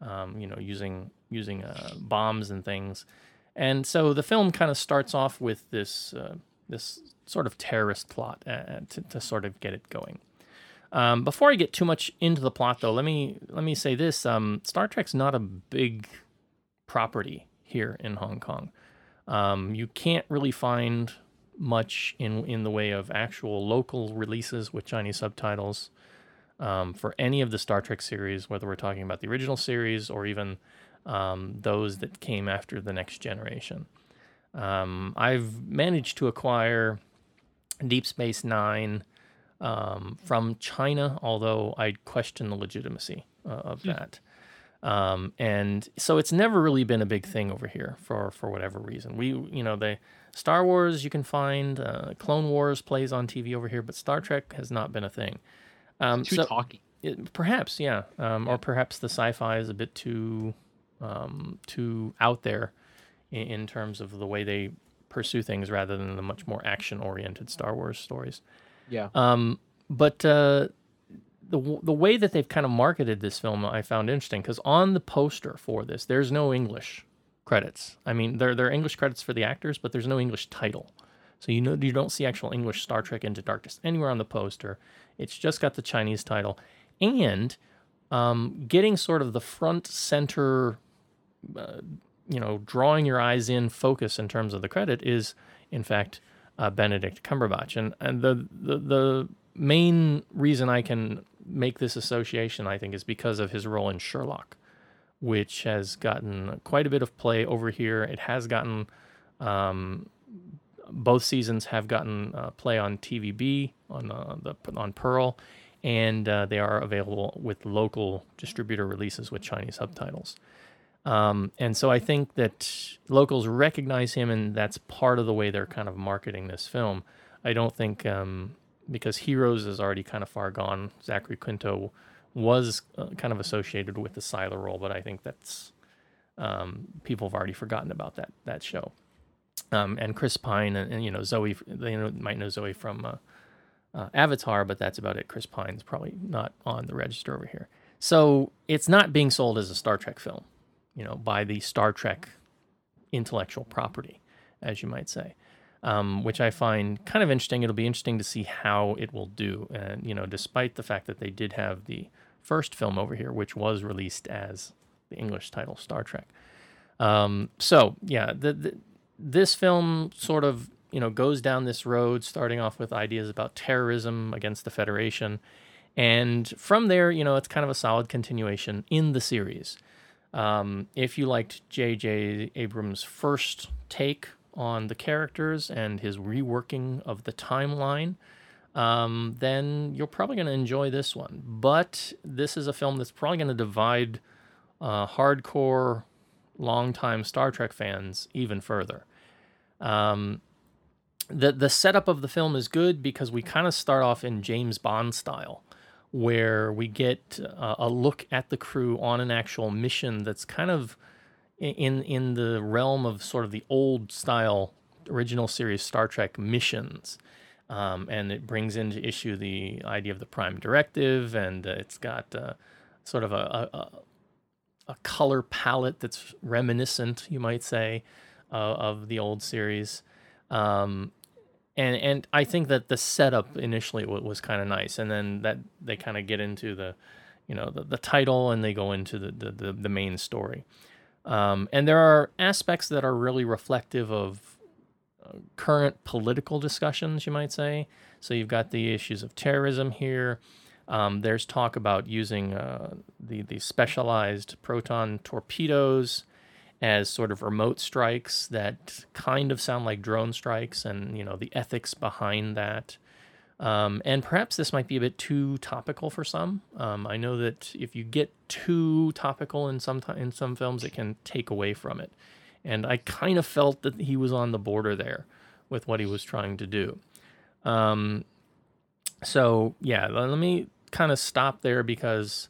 um, you know, using using uh, bombs and things. And so the film kind of starts off with this uh, this sort of terrorist plot uh, to, to sort of get it going. Um, before I get too much into the plot, though, let me let me say this: um, Star Trek's not a big property here in Hong Kong. Um, you can't really find much in in the way of actual local releases with Chinese subtitles um, for any of the Star Trek series, whether we're talking about the original series or even um, those that came after the Next Generation. Um, I've managed to acquire Deep Space Nine um, from China, although I question the legitimacy uh, of that. Um, and so it's never really been a big thing over here for for whatever reason. We, you know, the Star Wars you can find, uh, Clone Wars plays on TV over here, but Star Trek has not been a thing. Um, Too so- talky. it, perhaps, yeah, um, or perhaps the sci-fi is a bit too um, too out there in, in terms of the way they pursue things, rather than the much more action-oriented Star Wars stories. Yeah. Um, but uh, the the way that they've kind of marketed this film, I found interesting because on the poster for this, there's no English credits. I mean, there there are English credits for the actors, but there's no English title. So you know you don't see actual English Star Trek Into Darkness anywhere on the poster. It's just got the Chinese title, and um, getting sort of the front center, uh, you know, drawing your eyes in focus in terms of the credit is, in fact, uh, Benedict Cumberbatch, and and the, the the main reason I can make this association, I think, is because of his role in Sherlock, which has gotten quite a bit of play over here. It has gotten um, both seasons have gotten uh, play on TVB on uh, the on Pearl, and uh, they are available with local distributor releases with Chinese subtitles. Um, and so I think that locals recognize him, and that's part of the way they're kind of marketing this film. I don't think um, because Heroes is already kind of far gone. Zachary Quinto was uh, kind of associated with the Sylar role, but I think that's um, people have already forgotten about that that show. Um, and Chris Pine and, and you know Zoe, they know, might know Zoe from uh, uh, Avatar, but that's about it. Chris Pine's probably not on the register over here, so it's not being sold as a Star Trek film, you know, by the Star Trek intellectual property, as you might say, um, which I find kind of interesting. It'll be interesting to see how it will do, and you know, despite the fact that they did have the first film over here, which was released as the English title Star Trek. Um, so yeah, the, the this film sort of you know goes down this road, starting off with ideas about terrorism against the Federation, and from there, you know, it's kind of a solid continuation in the series. Um, if you liked J.J. Abrams' first take on the characters and his reworking of the timeline, um, then you're probably going to enjoy this one. But this is a film that's probably going to divide uh, hardcore, longtime Star Trek fans even further. Um, the the setup of the film is good because we kind of start off in James Bond style, where we get uh, a look at the crew on an actual mission that's kind of in in the realm of sort of the old style original series Star Trek missions. Um, and it brings into issue the idea of the Prime Directive, and uh, it's got uh, sort of a, a, a color palette that's reminiscent, you might say, uh, of the old series. Um, and and I think that the setup initially wa- was kind of nice, and then that they kind of get into the, you know, the, the title, and they go into the the, the, the main story. Um, and there are aspects that are really reflective of uh, current political discussions, you might say. So you've got the issues of terrorism here. Um, there's talk about using uh, the the specialized proton torpedoes as sort of remote strikes that kind of sound like drone strikes, and you know the ethics behind that. Um, and perhaps this might be a bit too topical for some. Um, I know that if you get too topical in some ti- in some films, it can take away from it. And I kind of felt that he was on the border there with what he was trying to do. Um, so yeah, let me kind of stop there because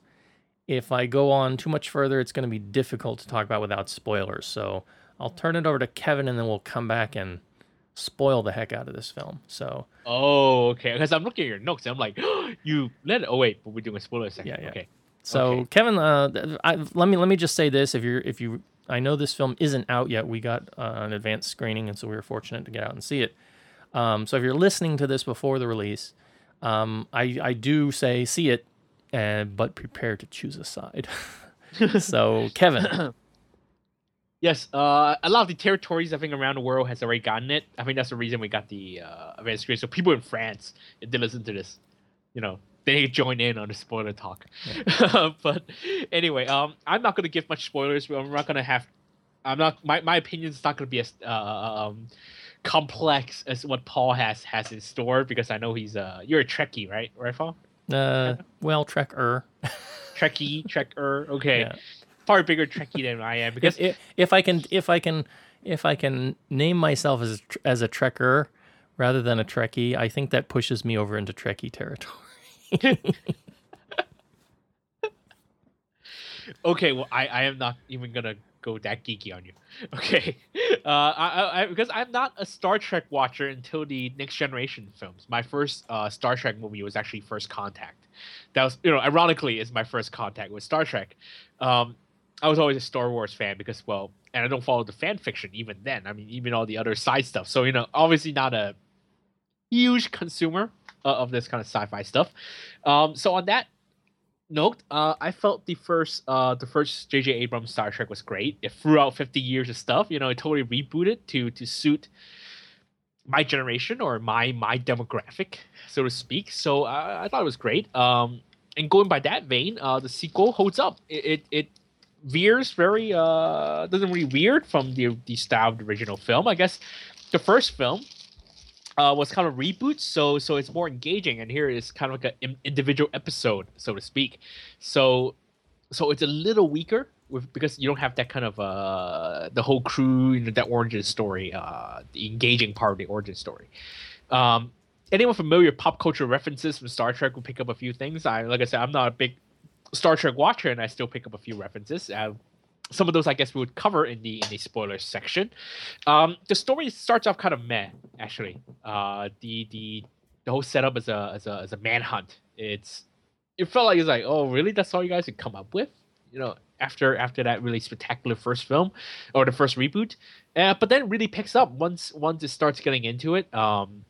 if I go on too much further, it's going to be difficult to talk about without spoilers. So I'll turn it over to Kevin, and then we'll come back and spoil the heck out of this film. So Oh, okay. Because I'm looking at your notes and I'm like, you let it. Oh wait, but we're doing a spoiler section. Yeah, yeah. Okay. So Okay. Kevin, uh, I, let me let me just say this: if you're if you, I know this film isn't out yet. We got uh, an advanced screening, and so we were fortunate to get out and see it. Um, so if you're listening to this before the release, um, I I do say see it, uh, but prepare to choose a side. so Kevin, Yes, uh, a lot of the territories I think around the world has already gotten it. I think that's the reason we got the uh, advanced screen. So people in France, if they listen to this, you know, they join in on the spoiler talk. but anyway, um, I'm not gonna give much spoilers. I'm not gonna have. I'm not. My my opinion's not gonna be as uh, um, complex as what Paul has has in store because I know he's uh you're a Trekkie, right? Right, Paul? Uh, well, Trek-er. Trekkie, Trekker. Okay, Yeah. far bigger Trekkie than I am because If, if if I can if I can if I can name myself as a, as a Trekker rather than a Trekkie, I think that pushes me over into Trekkie territory. Okay, well, I, I am not even gonna go that geeky on you. Okay, uh, I, I, because I'm not a Star Trek watcher until the Next Generation films. My first uh, Star Trek movie was actually First Contact. That was, you know, ironically, is my first contact with Star Trek. Um, I was always a Star Wars fan because, well, and I don't follow the fan fiction even then. I mean, even all the other side stuff. So you know, obviously not a huge consumer uh, of this kind of sci-fi stuff. Um, so on that note, uh, I felt the first uh, the first J.J. Abrams Star Trek was great. It threw out 50 years of stuff. You know, it totally rebooted to to suit my generation or my my demographic, so to speak. So uh, I thought it was great. Um, and going by that vein, uh, the sequel holds up. It it, it veers very uh doesn't really weird from the the style of the original film. I guess the first film uh, was kind of reboot, so so it's more engaging, and here is kind of like an individual episode, so to speak. So so it's a little weaker with because you don't have that kind of uh the whole crew, you know, that origin story, uh, the engaging part of the origin story. Um, anyone familiar with pop culture references from Star Trek will pick up a few things. I like I said, I'm not a big Star Trek watcher, and I still pick up a few references. Uh, some of those I guess we would cover in the in the spoilers section. Um, the story starts off kind of meh, actually. Uh, the the the whole setup is a as a as a manhunt. It's it felt like it's like oh really that's all you guys could come up with, you know after after that really spectacular first film or the first reboot. Uh, but then it really picks up once once it starts getting into it. Um,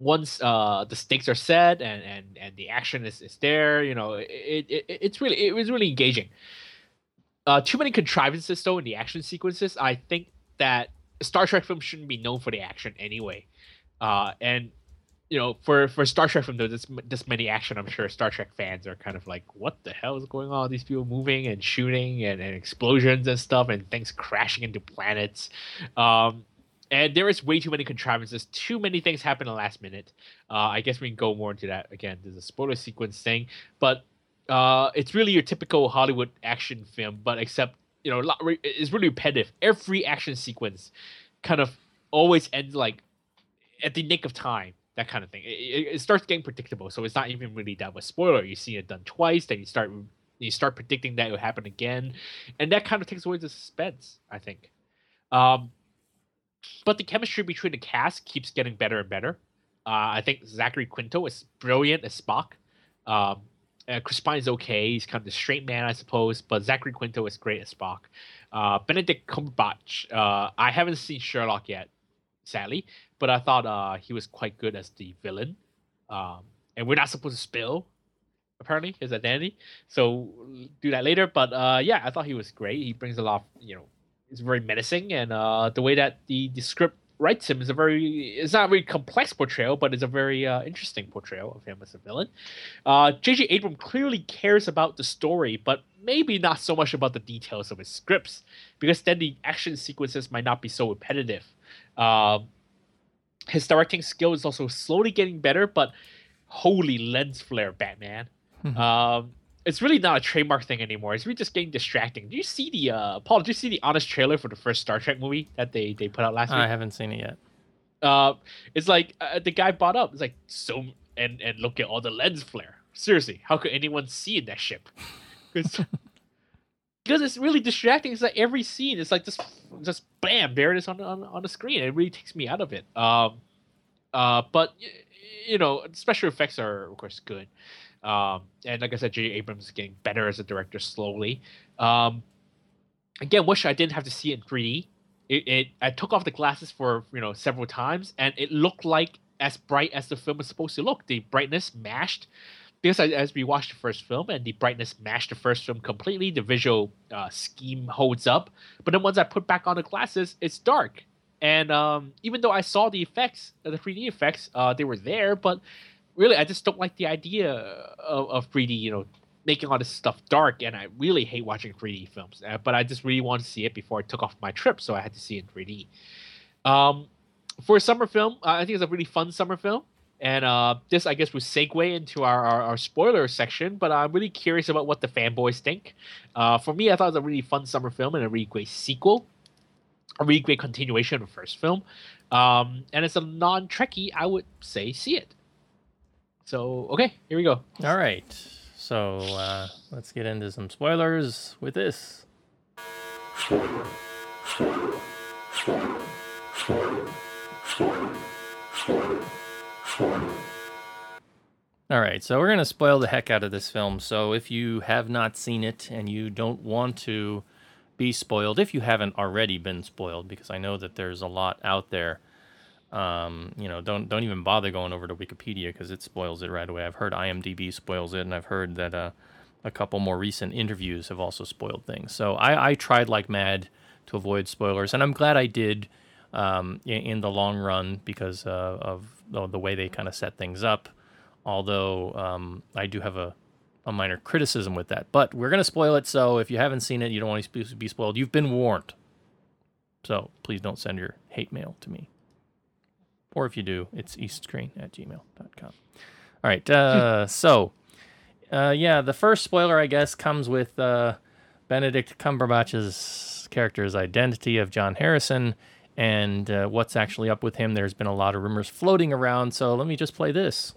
once uh the stakes are set and and and the action is, is there you know it, it it's really it was really engaging uh too many contrivances though in the action sequences i think that star trek films shouldn't be known for the action anyway uh and you know for for star trek film though this this many action i'm sure star trek fans are kind of like what the hell is going on these people moving and shooting and, and explosions and stuff and things crashing into planets um and there is way too many contrivances. Too many things happen in the last minute. Uh, I guess we can go more into that again. There's a spoiler sequence thing, but uh, it's really your typical Hollywood action film, but except you know, it's really repetitive. Every action sequence kind of always ends like at the nick of time. That kind of thing. It, it, starts getting predictable, so it's not even really that much spoiler. You see it done twice, then you start you start predicting that it will happen again, and that kind of takes away the suspense. I think. Um, but the chemistry between the cast keeps getting better and better. Uh, I think Zachary Quinto is brilliant as Spock. Um, uh, Chris Pine is okay. He's kind of the straight man, I suppose, but Zachary Quinto is great as Spock. Uh, Benedict Cumberbatch. Uh, I haven't seen Sherlock yet, sadly, but I thought uh, he was quite good as the villain. Um, and we're not supposed to spill apparently his identity. So do that later. But uh, yeah, I thought he was great. He brings a lot. Of, you know, he's very menacing, and uh, the way that the, the script writes him is a very it's not a very complex portrayal, but it's a very uh, interesting portrayal of him as a villain. Uh, J.J. Abrams clearly cares about the story, but maybe not so much about the details of his scripts, because then the action sequences might not be so repetitive. Uh, his directing skill is also slowly getting better, but holy lens flare, Batman. um, it's really not a trademark thing anymore. It's really just getting distracting. Do you see the uh, Paul? Did you see the honest trailer for the first Star Trek movie that they they put out last I week? I haven't seen it yet. Uh, it's like uh, the guy brought up. It's like so, and and look at all the lens flare. Seriously, how could anyone see in that ship? Because because it's really distracting. It's like every scene, it's like just just bam, there it is on on, on the screen. It really takes me out of it. Um, uh, but you know, special effects are of course good. Um, and like I said, J. Abrams is getting better as a director slowly. Um, again, wish I didn't have to see it in 3D. It, it I took off the glasses for you know several times, and it looked like as bright as the film is supposed to look. The brightness matched because as we watched the first film, and the brightness matched the first film completely. The visual uh, scheme holds up, but then once I put back on the glasses, it's dark. And um, even though I saw the effects, the 3D effects, uh, they were there, but really, I just don't like the idea of, of 3D. You know, making all this stuff dark, and I really hate watching 3D films. Uh, but I just really wanted to see it before I took off my trip, so I had to see it in 3D. Um, for a summer film, uh, I think it's a really fun summer film. And uh, this, I guess, would segue into our, our, our spoiler section, but I'm really curious about what the fanboys think. Uh, for me, I thought it was a really fun summer film and a really great sequel, a really great continuation of the first film. Um, and as a non Trekkie, I would say see it. So, okay, here we go. All right. So uh, let's get into some spoilers with this. spoiler spoiler spoiler spoiler All right, so we're going to spoil the heck out of this film. So if you have not seen it and you don't want to be spoiled, if you haven't already been spoiled, because I know that there's a lot out there, um, you know, don't don't even bother going over to Wikipedia because it spoils it right away. I've heard IMDb spoils it, and I've heard that uh, a couple more recent interviews have also spoiled things. So I, I tried like mad to avoid spoilers, and I'm glad I did um, in, in the long run because uh, of the, the way they kind of set things up. Although um, I do have a, a minor criticism with that, but we're gonna spoil it. So if you haven't seen it, you don't want to be spoiled. You've been warned. So please don't send your hate mail to me. Or if you do, it's eastscreen at gmail.com. All right. Uh, so, uh, yeah, the first spoiler, I guess, comes with uh, Benedict Cumberbatch's character's identity of John Harrison and uh, what's actually up with him. There's been a lot of rumors floating around. So let me just play this.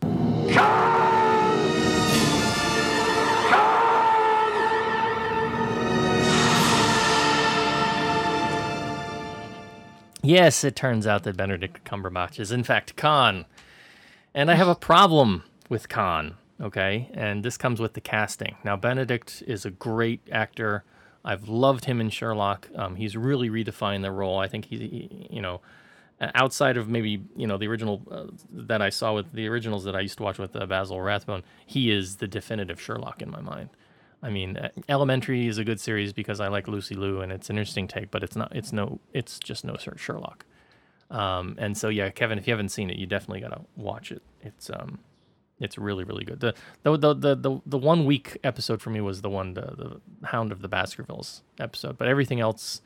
Yes, it turns out that Benedict Cumberbatch is in fact Khan. And I have a problem with Khan, okay? And this comes with the casting. Now, Benedict is a great actor. I've loved him in Sherlock. Um, he's really redefined the role. I think he, he- you know, outside of maybe you know the original uh, that I saw with the originals that I used to watch with uh, Basil Rathbone, he is the definitive Sherlock in my mind. I mean, uh, Elementary is a good series because I like Lucy Liu and it's an interesting take, but it's not. It's no. It's just no Sherlock. Um, and so yeah, Kevin, if you haven't seen it, you definitely gotta watch it. It's um, it's really really good. The the the the the, the one weak episode for me was the one the, the Hound of the Baskervilles episode, but everything else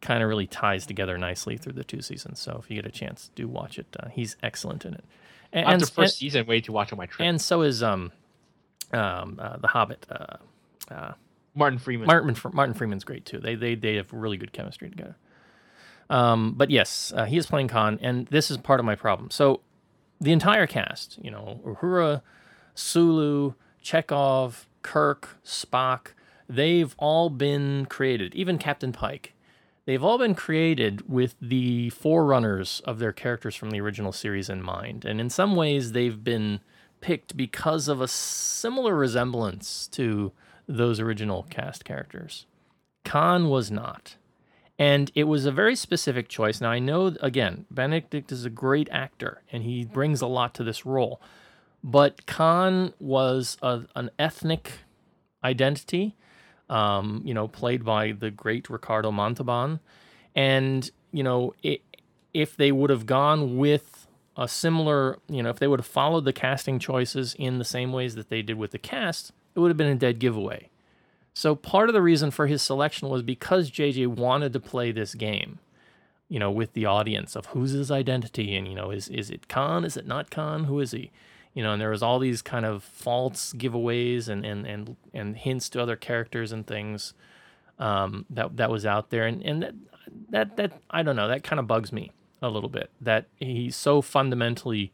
kind of really ties together nicely through the two seasons. So if you get a chance, do watch it. Uh, he's excellent in it. And, After and- first season, wait to watch on my trip. and so is um, um, uh, the Hobbit. Uh, uh, Martin Freeman. Martin Martin Freeman's great too. They they they have really good chemistry together. Um, but yes, uh, he is playing Khan, and this is part of my problem. So the entire cast, you know, Uhura, Sulu, Chekov, Kirk, Spock, they've all been created. Even Captain Pike, they've all been created with the forerunners of their characters from the original series in mind, and in some ways they've been picked because of a similar resemblance to those original cast characters. Khan was not. And it was a very specific choice. Now, I know, again, Benedict is a great actor and he brings a lot to this role. but Khan was a, an ethnic identity, um, you know, played by the great Ricardo Montalban, and you know, it, if they would have gone with a similar, you know, if they would have followed the casting choices in the same ways that they did with the cast, it would have been a dead giveaway. So part of the reason for his selection was because JJ wanted to play this game, you know, with the audience of who's his identity and you know, is is it Khan? Is it not Khan? Who is he? You know, and there was all these kind of false giveaways and and and, and hints to other characters and things um, that that was out there, and and that that that I don't know, that kind of bugs me a little bit that he so fundamentally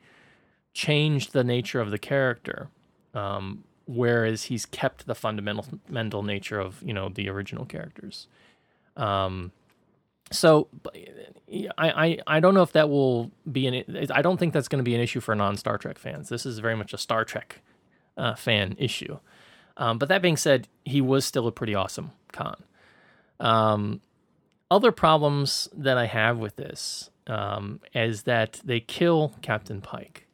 changed the nature of the character. Um, whereas he's kept the fundamental nature of you know the original characters. Um, so I, I I don't know if that will be an I don't think that's going to be an issue for non Star Trek fans. This is very much a Star Trek uh, fan issue. Um, but that being said, he was still a pretty awesome Khan. Um, other problems that I have with this um, is that they kill Captain Pike,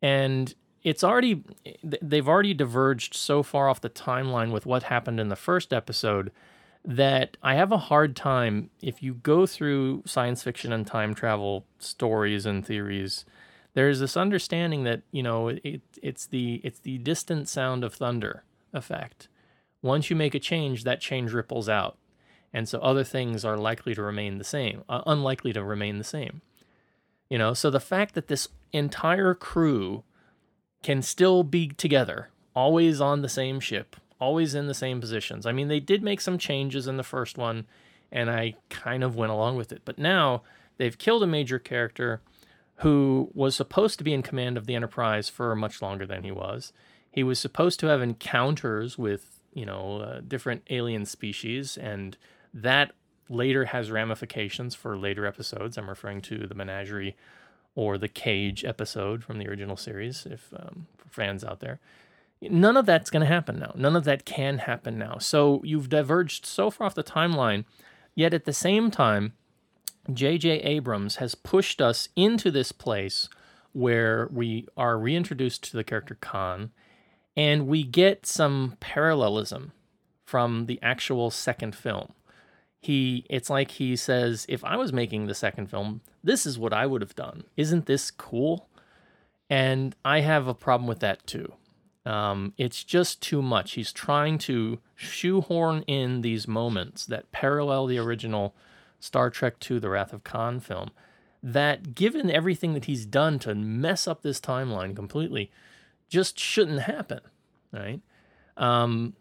and it's already they've already diverged so far off the timeline with what happened in the first episode that I have a hard time if you go through science fiction and time travel stories and theories there's this understanding that you know it, it's the it's the distant sound of thunder effect. Once you make a change that change ripples out. And so other things are likely to remain the same uh, unlikely to remain the same. You know so the fact that this entire crew can still be together, always on the same ship, always in the same positions. I mean, they did make some changes in the first one, and I kind of went along with it. But now they've killed a major character who was supposed to be in command of the Enterprise for much longer than he was. He was supposed to have encounters with, you know, uh, different alien species, and that later has ramifications for later episodes. I'm referring to the Menagerie or the Cage episode from the original series, if um, for fans out there. None of that's going to happen now. None of that can happen now. So you've diverged so far off the timeline, yet at the same time, J.J. Abrams has pushed us into this place where we are reintroduced to the character Khan, and we get some parallelism from the actual second film he it's like he says if i was making the second film this is what i would have done. Isn't this cool? And i have a problem with that too. Um, it's just too much. He's trying to shoehorn in these moments that parallel the original star trek II the wrath of khan film that given everything that he's done to mess up this timeline completely just shouldn't happen right? Um,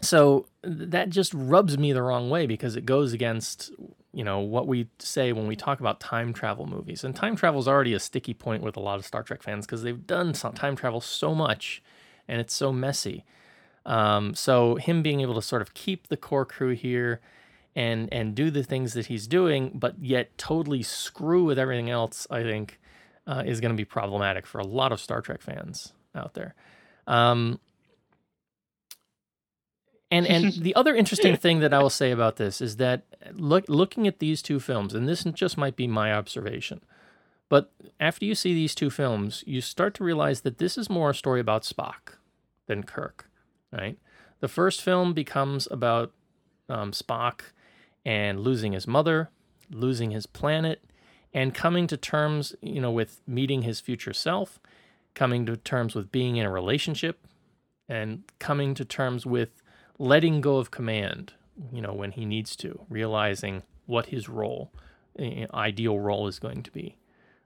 so that just rubs me the wrong way because it goes against you know what we say when we talk about time travel movies. And time travel is already a sticky point with a lot of star trek fans because they've done time travel so much and it's so messy. Um, so him being able to sort of keep the core crew here and and do the things that he's doing but yet totally screw with everything else i think uh, is going to be problematic for a lot of star trek fans out there. Um, and and the other interesting thing that I will say about this is that look looking at these two films, and this just might be my observation, but after you see these two films, you start to realize that this is more a story about Spock than Kirk, right? The first film becomes about um, Spock and losing his mother, losing his planet, and coming to terms, you know, with meeting his future self, coming to terms with being in a relationship, and coming to terms with letting go of command, you know, when he needs to, realizing what his role, ideal role is going to be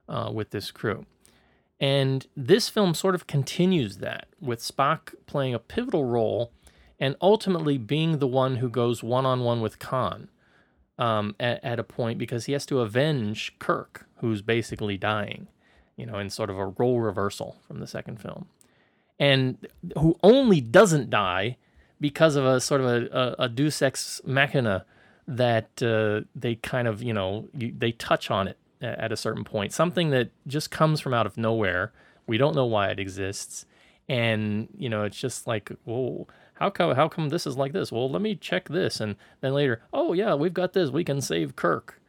uh, with this crew. And this film sort of continues that, with Spock playing a pivotal role and ultimately being the one who goes one on one with Khan um, at, at a point because he has to avenge Kirk, who's basically dying, you know, in sort of a role reversal from the second film. And who only doesn't die because of a sort of a, a, a deus ex machina that uh, they kind of, you know, you, they touch on it at a certain point. Something that just comes from out of nowhere. We don't know why it exists. And, you know, it's just like, whoa, how come, how come this is like this? Well, let me check this. And then later, oh, yeah, we've got this. We can save Kirk.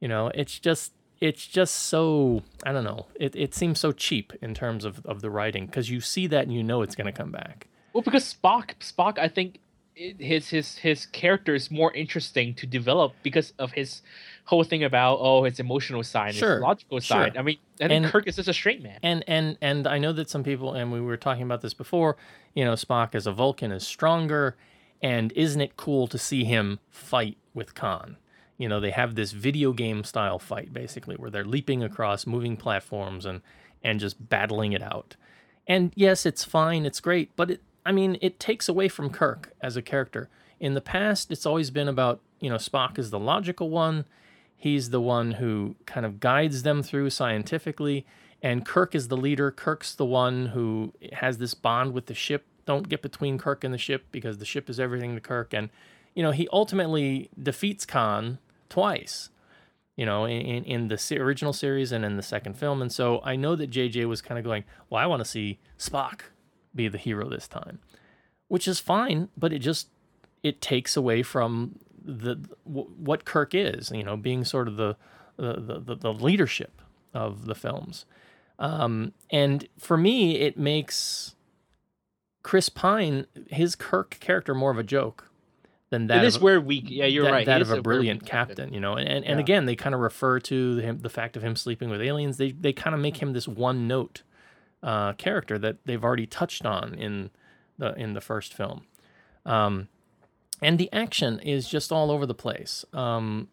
You know, it's just, it's just so I don't know. It it seems so cheap in terms of of the writing because you see that and you know it's going to come back. Well, because Spock, Spock, I think his his his character is more interesting to develop because of his whole thing about oh his emotional side, Sure, his logical sure. side. I mean, I think And- Kirk is just a straight man. And and and I know that some people and we were talking about this before. You know, Spock as a Vulcan is stronger, and isn't it cool to see him fight with Khan? You know, they have this video game style fight basically where they're leaping across moving platforms and and just battling it out. And yes, it's fine, it's great, but it I mean, it takes away from Kirk as a character. In the past, it's always been about, you know, Spock is the logical one. He's the one who kind of guides them through scientifically, and Kirk is the leader. Kirk's the one who has this bond with the ship. Don't get between Kirk and the ship because the ship is everything to Kirk. And, you know, he ultimately defeats Khan twice you know, in, in, the original series and in the second film. And so I know that JJ was kind of going, well, I want to see Spock be the hero this time, which is fine, but it just it takes away from the w- what Kirk is, you know, being sort of the the the, the, the leadership of the films. Um, and for me, it makes Chris Pine his Kirk character more of a joke than that. it is of, where we yeah you're that, right. That of a brilliant weak captain, you know, and and, and Yeah. again, they kind of refer to him the fact of him sleeping with aliens. They they kind of make him this one note uh, character that they've already touched on in the in the first film, um, and the action is just all over the place. Um,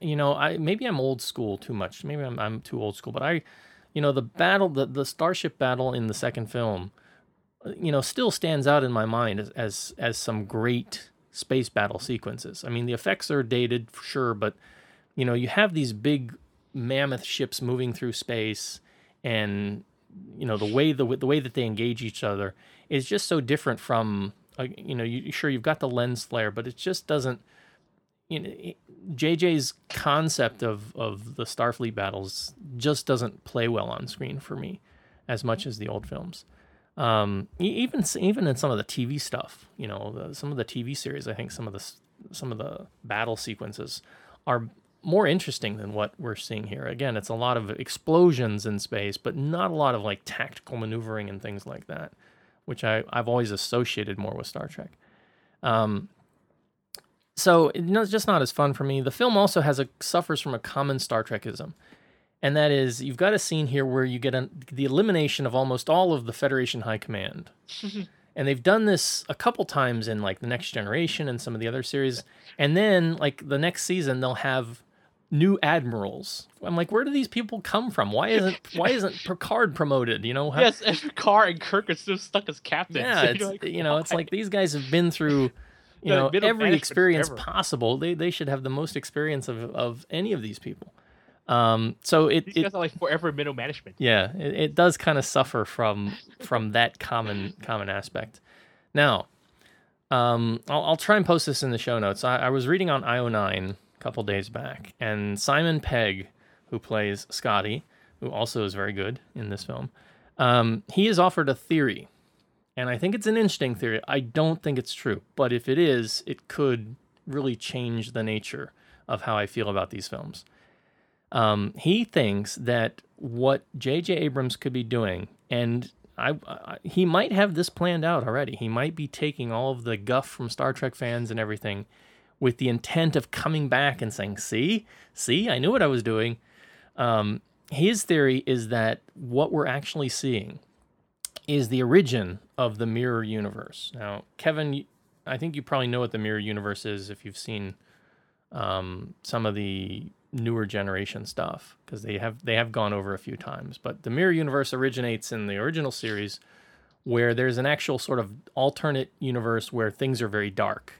you know, I maybe I'm old school too much. Maybe I'm I'm too old school, but I, you know, the battle, the the starship battle in the second film, uh, you know, still stands out in my mind as as, as some great space battle sequences. I mean, the effects are dated for sure, but you know, you have these big mammoth ships moving through space, and you know the way the the way that they engage each other is just so different from uh, you know you sure you've got the lens flare, but it just doesn't. You know, JJ's concept of of the Starfleet battles just doesn't play well on screen for me as much as the old films. Um, even even in some of the TV stuff, you know, the, some of the TV series, I think some of the some of the battle sequences are more interesting than what we're seeing here. Again, it's a lot of explosions in space, but not a lot of like tactical maneuvering and things like that, which I, I've always associated more with Star Trek. Um, so you know, it's just not as fun for me. The film also has a suffers from a common Star Trekism, and that is you've got a scene here where you get an, the elimination of almost all of the Federation High Command. and they've done this a couple times in like the Next Generation and some of the other series, and then like the next season they'll have new admirals. I'm like, where do these people come from? Why isn't why isn't Picard promoted? You know, how- Yes, and Carr and Kirk are still stuck as captains. yeah, it's, like, you know, it's like these guys have been through, you know, they've been on every experience forever. possible. They they should have the most experience of of any of these people. Um, so it, these it guys are like forever middle management. yeah, it, it does kind of suffer from from that common common aspect. Now, um, I'll, I'll try and post this in the show notes. I, I was reading on IO9 a couple days back, and Simon Pegg, who plays Scotty, who also is very good in this film, um, he has offered a theory, and I think it's an interesting theory. I don't think it's true, but if it is, it could really change the nature of how I feel about these films. Um, he thinks that what J.J. Abrams could be doing, and I, I, he might have this planned out already. He might be taking all of the guff from Star Trek fans and everything with the intent of coming back and saying, "See, see, I knew what I was doing." Um, his theory is that what we're actually seeing is the origin of the mirror universe. Now, Kevin, I think you probably know what the mirror universe is if you've seen um, some of the newer generation stuff because they have they have gone over a few times. But the mirror universe originates in the original series, where there's an actual sort of alternate universe where things are very dark,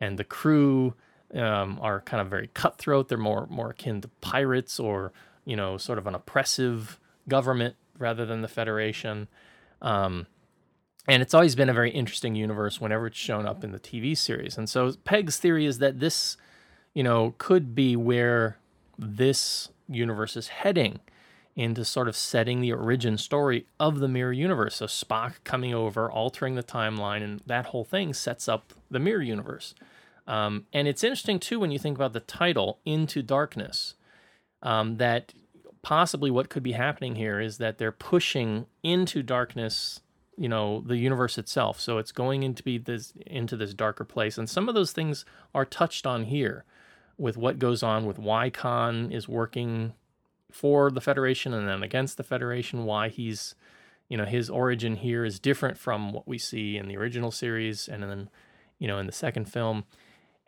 and the crew um, are kind of very cutthroat. They're more more akin to pirates or you know sort of an oppressive government rather than the Federation. Um, and it's always been a very interesting universe whenever it's shown up in the TV series. And so Pegg's theory is that this, you know, could be where this universe is heading into sort of setting the origin story of the mirror universe. So Spock coming over, altering the timeline, and that whole thing sets up the mirror universe. Um, and it's interesting too when you think about the title "Into Darkness," um, that possibly what could be happening here is that they're pushing into darkness you know the universe itself so it's going into be this into this darker place and some of those things are touched on here with what goes on with why khan is working for the federation and then against the federation why he's you know his origin here is different from what we see in the original series and then you know in the second film.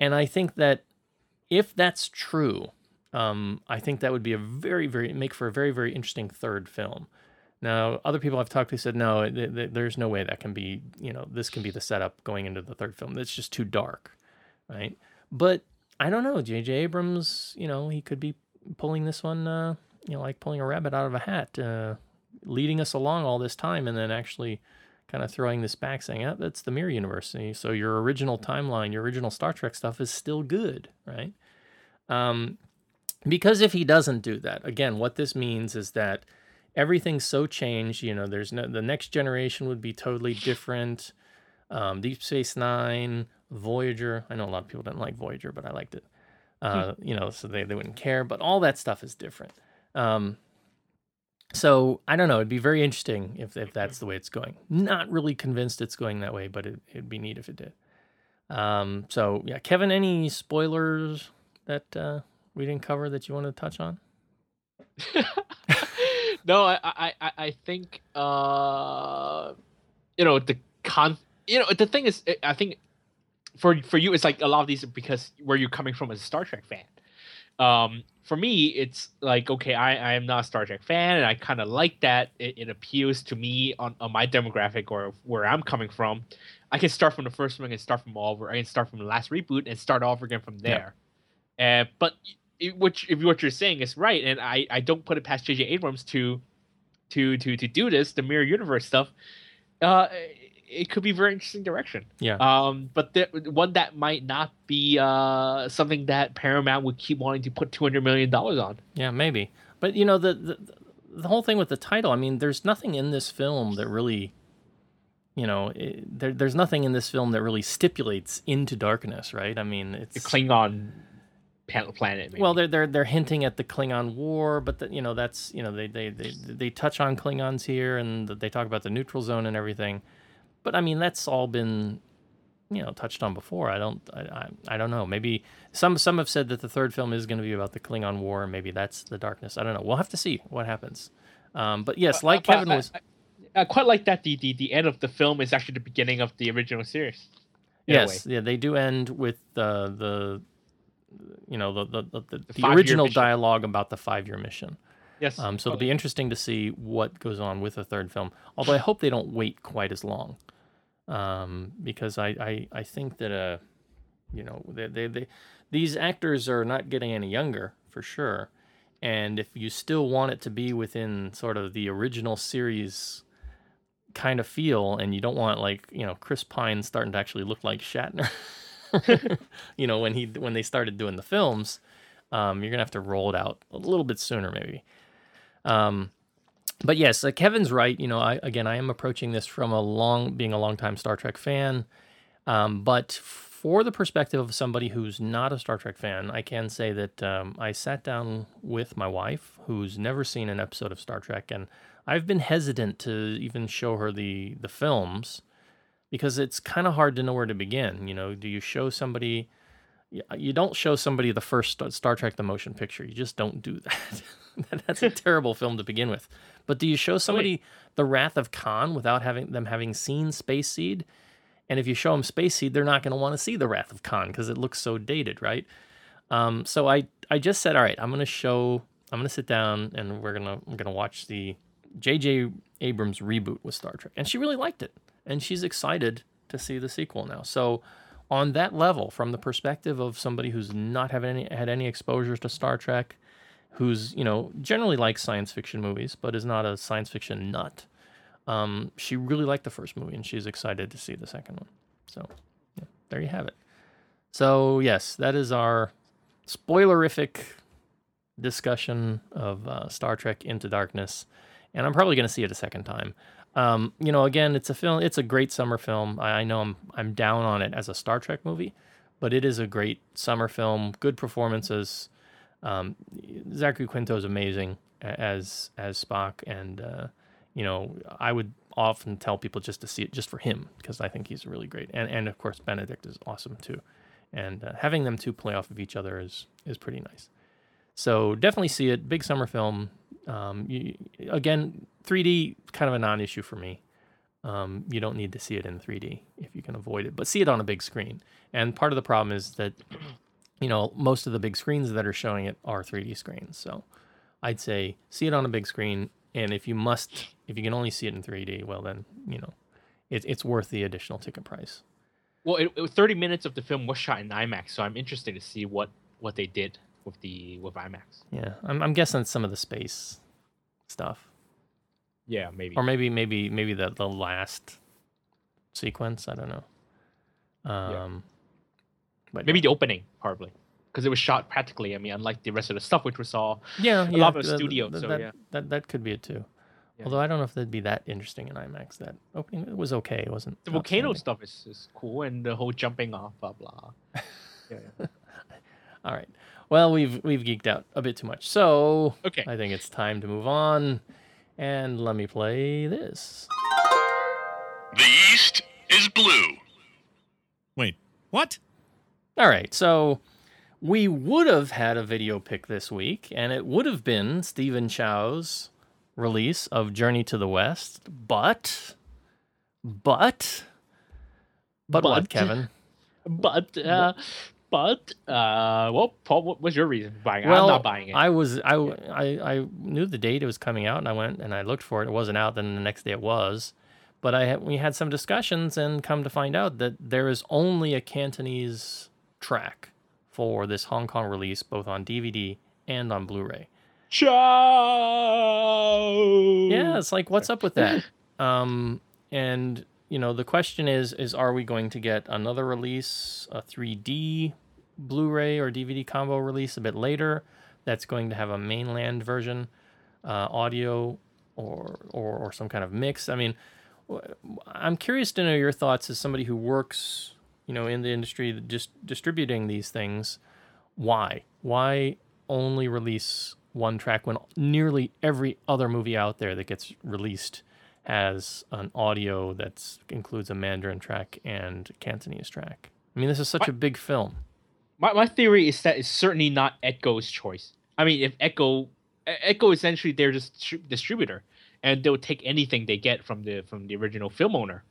And i think that if that's true um, i think that would be a very very make for a very very interesting third film. Now other people i've talked to said no th- th- there's no way that can be you know this can be the setup going into the third film. It's just too dark right? But i don't know jj abrams you know he could be pulling this one uh, you know like pulling a rabbit out of a hat uh, leading us along all this time and then actually kind of throwing this back saying oh, that's the mirror universe. So your original timeline your original star trek stuff is still good right? Um, because if he doesn't do that again what this means is that everything's so changed you know there's no the next generation would be totally different. Um, deep space nine voyager i know a lot of people didn't like voyager but i liked it. Uh, you know so they, they wouldn't care but all that stuff is different um, so I don't know. It'd be very interesting if if that's the way it's going. Not really convinced it's going that way, but it, it'd be neat if it did. Um, so yeah, Kevin, any spoilers that uh, we didn't cover that you want to touch on? no, I, I, I- I think uh, you know the con. You know the thing is, I think for for you, it's like a lot of these because where you're coming from as a Star Trek fan. Um, for me, it's like okay, I, I am not a Star Trek fan, and I kind of like that. It, it appeals to me on, on my demographic or where I'm coming from. I can start from the first one, I can start from all over. I can start from the last reboot and start all over again from there. Uh, but it, which if what you're saying is right, and I, I don't put it past J.J. Abrams to to to to do this, the mirror universe stuff. Uh, it could be a very interesting direction. Yeah. Um, but one that might not be uh something that Paramount would keep wanting to put two hundred million dollars on. Yeah, maybe. But you know the, the the whole thing with the title. I mean, there's nothing in this film that really, you know, it, there, there's nothing in this film that really stipulates into darkness, right? I mean, it's The Klingon planet. Maybe. well, they're they're they're hinting at the Klingon War, but the, you know that's you know they they they they touch on Klingons here, and they talk about the neutral zone and everything. But I mean, that's all been you know touched on before. I don't I I, I don't know. Maybe some some have said that the third film is going to be about the Klingon War, and maybe that's the darkness. I don't know. We'll have to see what happens. Um, but yes, like But Kevin was. I, I quite like that the, the the end of the film is actually the beginning of the original series. Yes, yeah, they do end with the the you know the the the, the, the original mission. dialogue about the five year mission. Yes. Um, so it'll be interesting to see what goes on with the third film. Although I hope they don't wait quite as long, um, because I, I, I think that uh, you know they, they, they these actors are not getting any younger for sure, and if you still want it to be within sort of the original series kind of feel, and you don't want like you know Chris Pine starting to actually look like Shatner, you know when he when they started doing the films, um, you're gonna have to roll it out a little bit sooner maybe. Um, but yes, uh, Kevin's right. You know, I again, I am approaching this from a long, being a longtime Star Trek fan. Um, but for the perspective of somebody who's not a Star Trek fan, I can say that um, I sat down with my wife, who's never seen an episode of Star Trek, and I've been hesitant to even show her the the films because it's kind of hard to know where to begin. You know, do you show somebody? Y- You don't show somebody the first Star- Trek the motion picture. You just don't do that. That's a terrible film to begin with. But do you show somebody the Wrath of Khan without having them having seen Space Seed? And if you show them Space Seed, they're not going to want to see the Wrath of Khan because it looks so dated, right? Um, so I I just said, all right, I'm going to show, I'm going to sit down and we're gonna I'm gonna watch the J.J. Abrams reboot with Star Trek, and she really liked it, and she's excited to see the sequel now. So on that level, from the perspective of somebody who's not having any had any exposure to Star Trek, who's you know generally likes science fiction movies, but is not a science fiction nut. Um, she really liked the first movie, and she's excited to see the second one. So, yeah, there you have it. So yes, that is our spoilerific discussion of uh, Star Trek Into Darkness, and I'm probably going to see it a second time. Um, you know, again, it's a film. It's a great summer film. I, I know I'm I'm down on it as a Star Trek movie, but it is a great summer film. Good performances. Um, Zachary Quinto is amazing. as as Spock, and uh, you know, I would often tell people just to see it just for him because I think he's really great, and and of course Benedict is awesome too, and uh, having them two play off of each other is is pretty nice. So definitely see it. Big summer film. Um, you, again, 3D kind of a non-issue for me. Um, you don't need to see it in 3D if you can avoid it, but see it on a big screen. And part of the problem is that you know most of the big screens that are showing it are 3D screens. So I'd say see it on a big screen, and if you must, if you can only see it in 3D, well then you know it, it's worth the additional ticket price. Well, it, it, 30 minutes of the film was shot in IMAX, so I'm interested to see what what they did with the with IMAX. Yeah, I'm, I'm guessing some of the space stuff. Yeah, maybe. or maybe maybe maybe the the last sequence. I don't know. Um, but maybe the opening, probably, because it was shot practically. I mean, unlike the rest of the stuff which we saw. yeah, a yeah, lot of th- studio, th- so that, yeah. that that could be it too. Yeah. Although I don't know if that'd be that interesting in IMAX. That opening it was okay. It wasn't The volcano stuff is, is cool, and the whole jumping off, blah blah. Yeah, yeah. All right. Well, we've we've geeked out a bit too much, so Okay. I think it's time to move on. And let me play this. The East is blue. Wait, what? All right, so we would have had a video pick this week, and it would have been Stephen Chow's release of Journey to the West, but, but, but, what, Kevin? But uh, but uh, well, Paul, what was your reason for buying it? Well, I'm not buying it. I was I, I I knew the date it was coming out, and I went and I looked for it. It wasn't out. Then the next day it was, but I we had some discussions, and come to find out that there is only a Cantonese track for this Hong Kong release, both on DVD and on Blu-ray. Ciao. Yeah, it's like what's up with that? Um, and you know, the question is, is are we going to get another release, a 3D Blu-ray or DVD combo release a bit later? That's going to have a mainland version, uh, audio, or, or or some kind of mix. I mean, I'm curious to know your thoughts as somebody who works, you know, in the industry, just distributing these things. Why? Why only release one track when nearly every other movie out there that gets released has an audio that includes a Mandarin track and Cantonese track? I mean, this is such a big film. my, my theory is that it's certainly not Edko's choice. I mean, if Edko, Edko essentially they're just distri- distributor, and they'll take anything they get from the from the original film owner.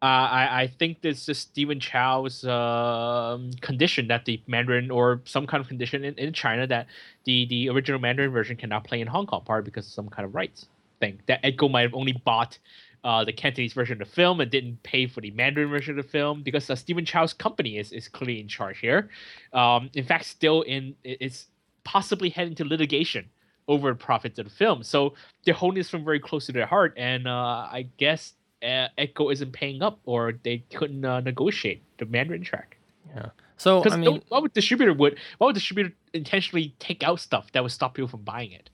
Uh, I I think this is Stephen Chow's um condition that the Mandarin or some kind of condition in, in China that the the original Mandarin version cannot play in Hong Kong, part because of some kind of rights thing. That Edko might have only bought uh, the Cantonese version of the film and didn't pay for the Mandarin version of the film because uh, Stephen Chow's company is, is clearly in charge here. Um, in fact, still in it's possibly heading to litigation over the profits of the film. So they're holding this film very close to their heart, and uh, I guess uh, Edko isn't paying up, or they couldn't uh, negotiate the Mandarin track. Yeah. So Because I mean, why would distributor would why would distributor intentionally take out stuff that would stop people from buying it?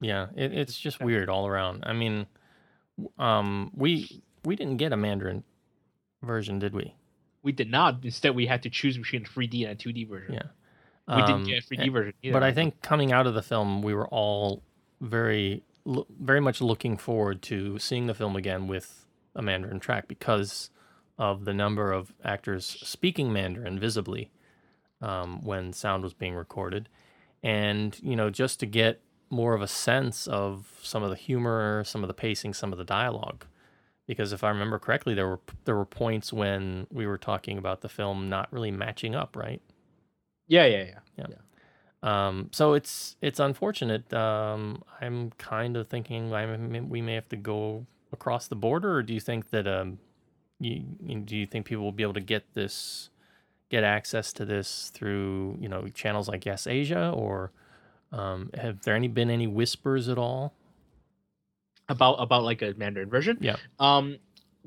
Yeah, it, it's just weird all around. I mean, um, we we didn't get a Mandarin version, did we? We did not. Instead, we had to choose between a 3D and a 2D version. Yeah. We didn't Um, get a 3D eh, version. Either. But I think coming out of the film, we were all very, very much looking forward to seeing the film again with a Mandarin track because of the number of actors speaking Mandarin visibly um, when sound was being recorded, and you know just to get more of a sense of some of the humor, some of the pacing, some of the dialogue. Because if I remember correctly, there were there were points when we were talking about the film not really matching up, right? yeah, yeah, yeah. Um, so it's it's unfortunate. Um, I'm kind of thinking I m- we may have to go across the border, or do you think that um, you- do you think people will be able to get this, get access to this through you know channels like Yes Asia, or um, have there any been any whispers at all? About about like a Mandarin version. Yeah. Um,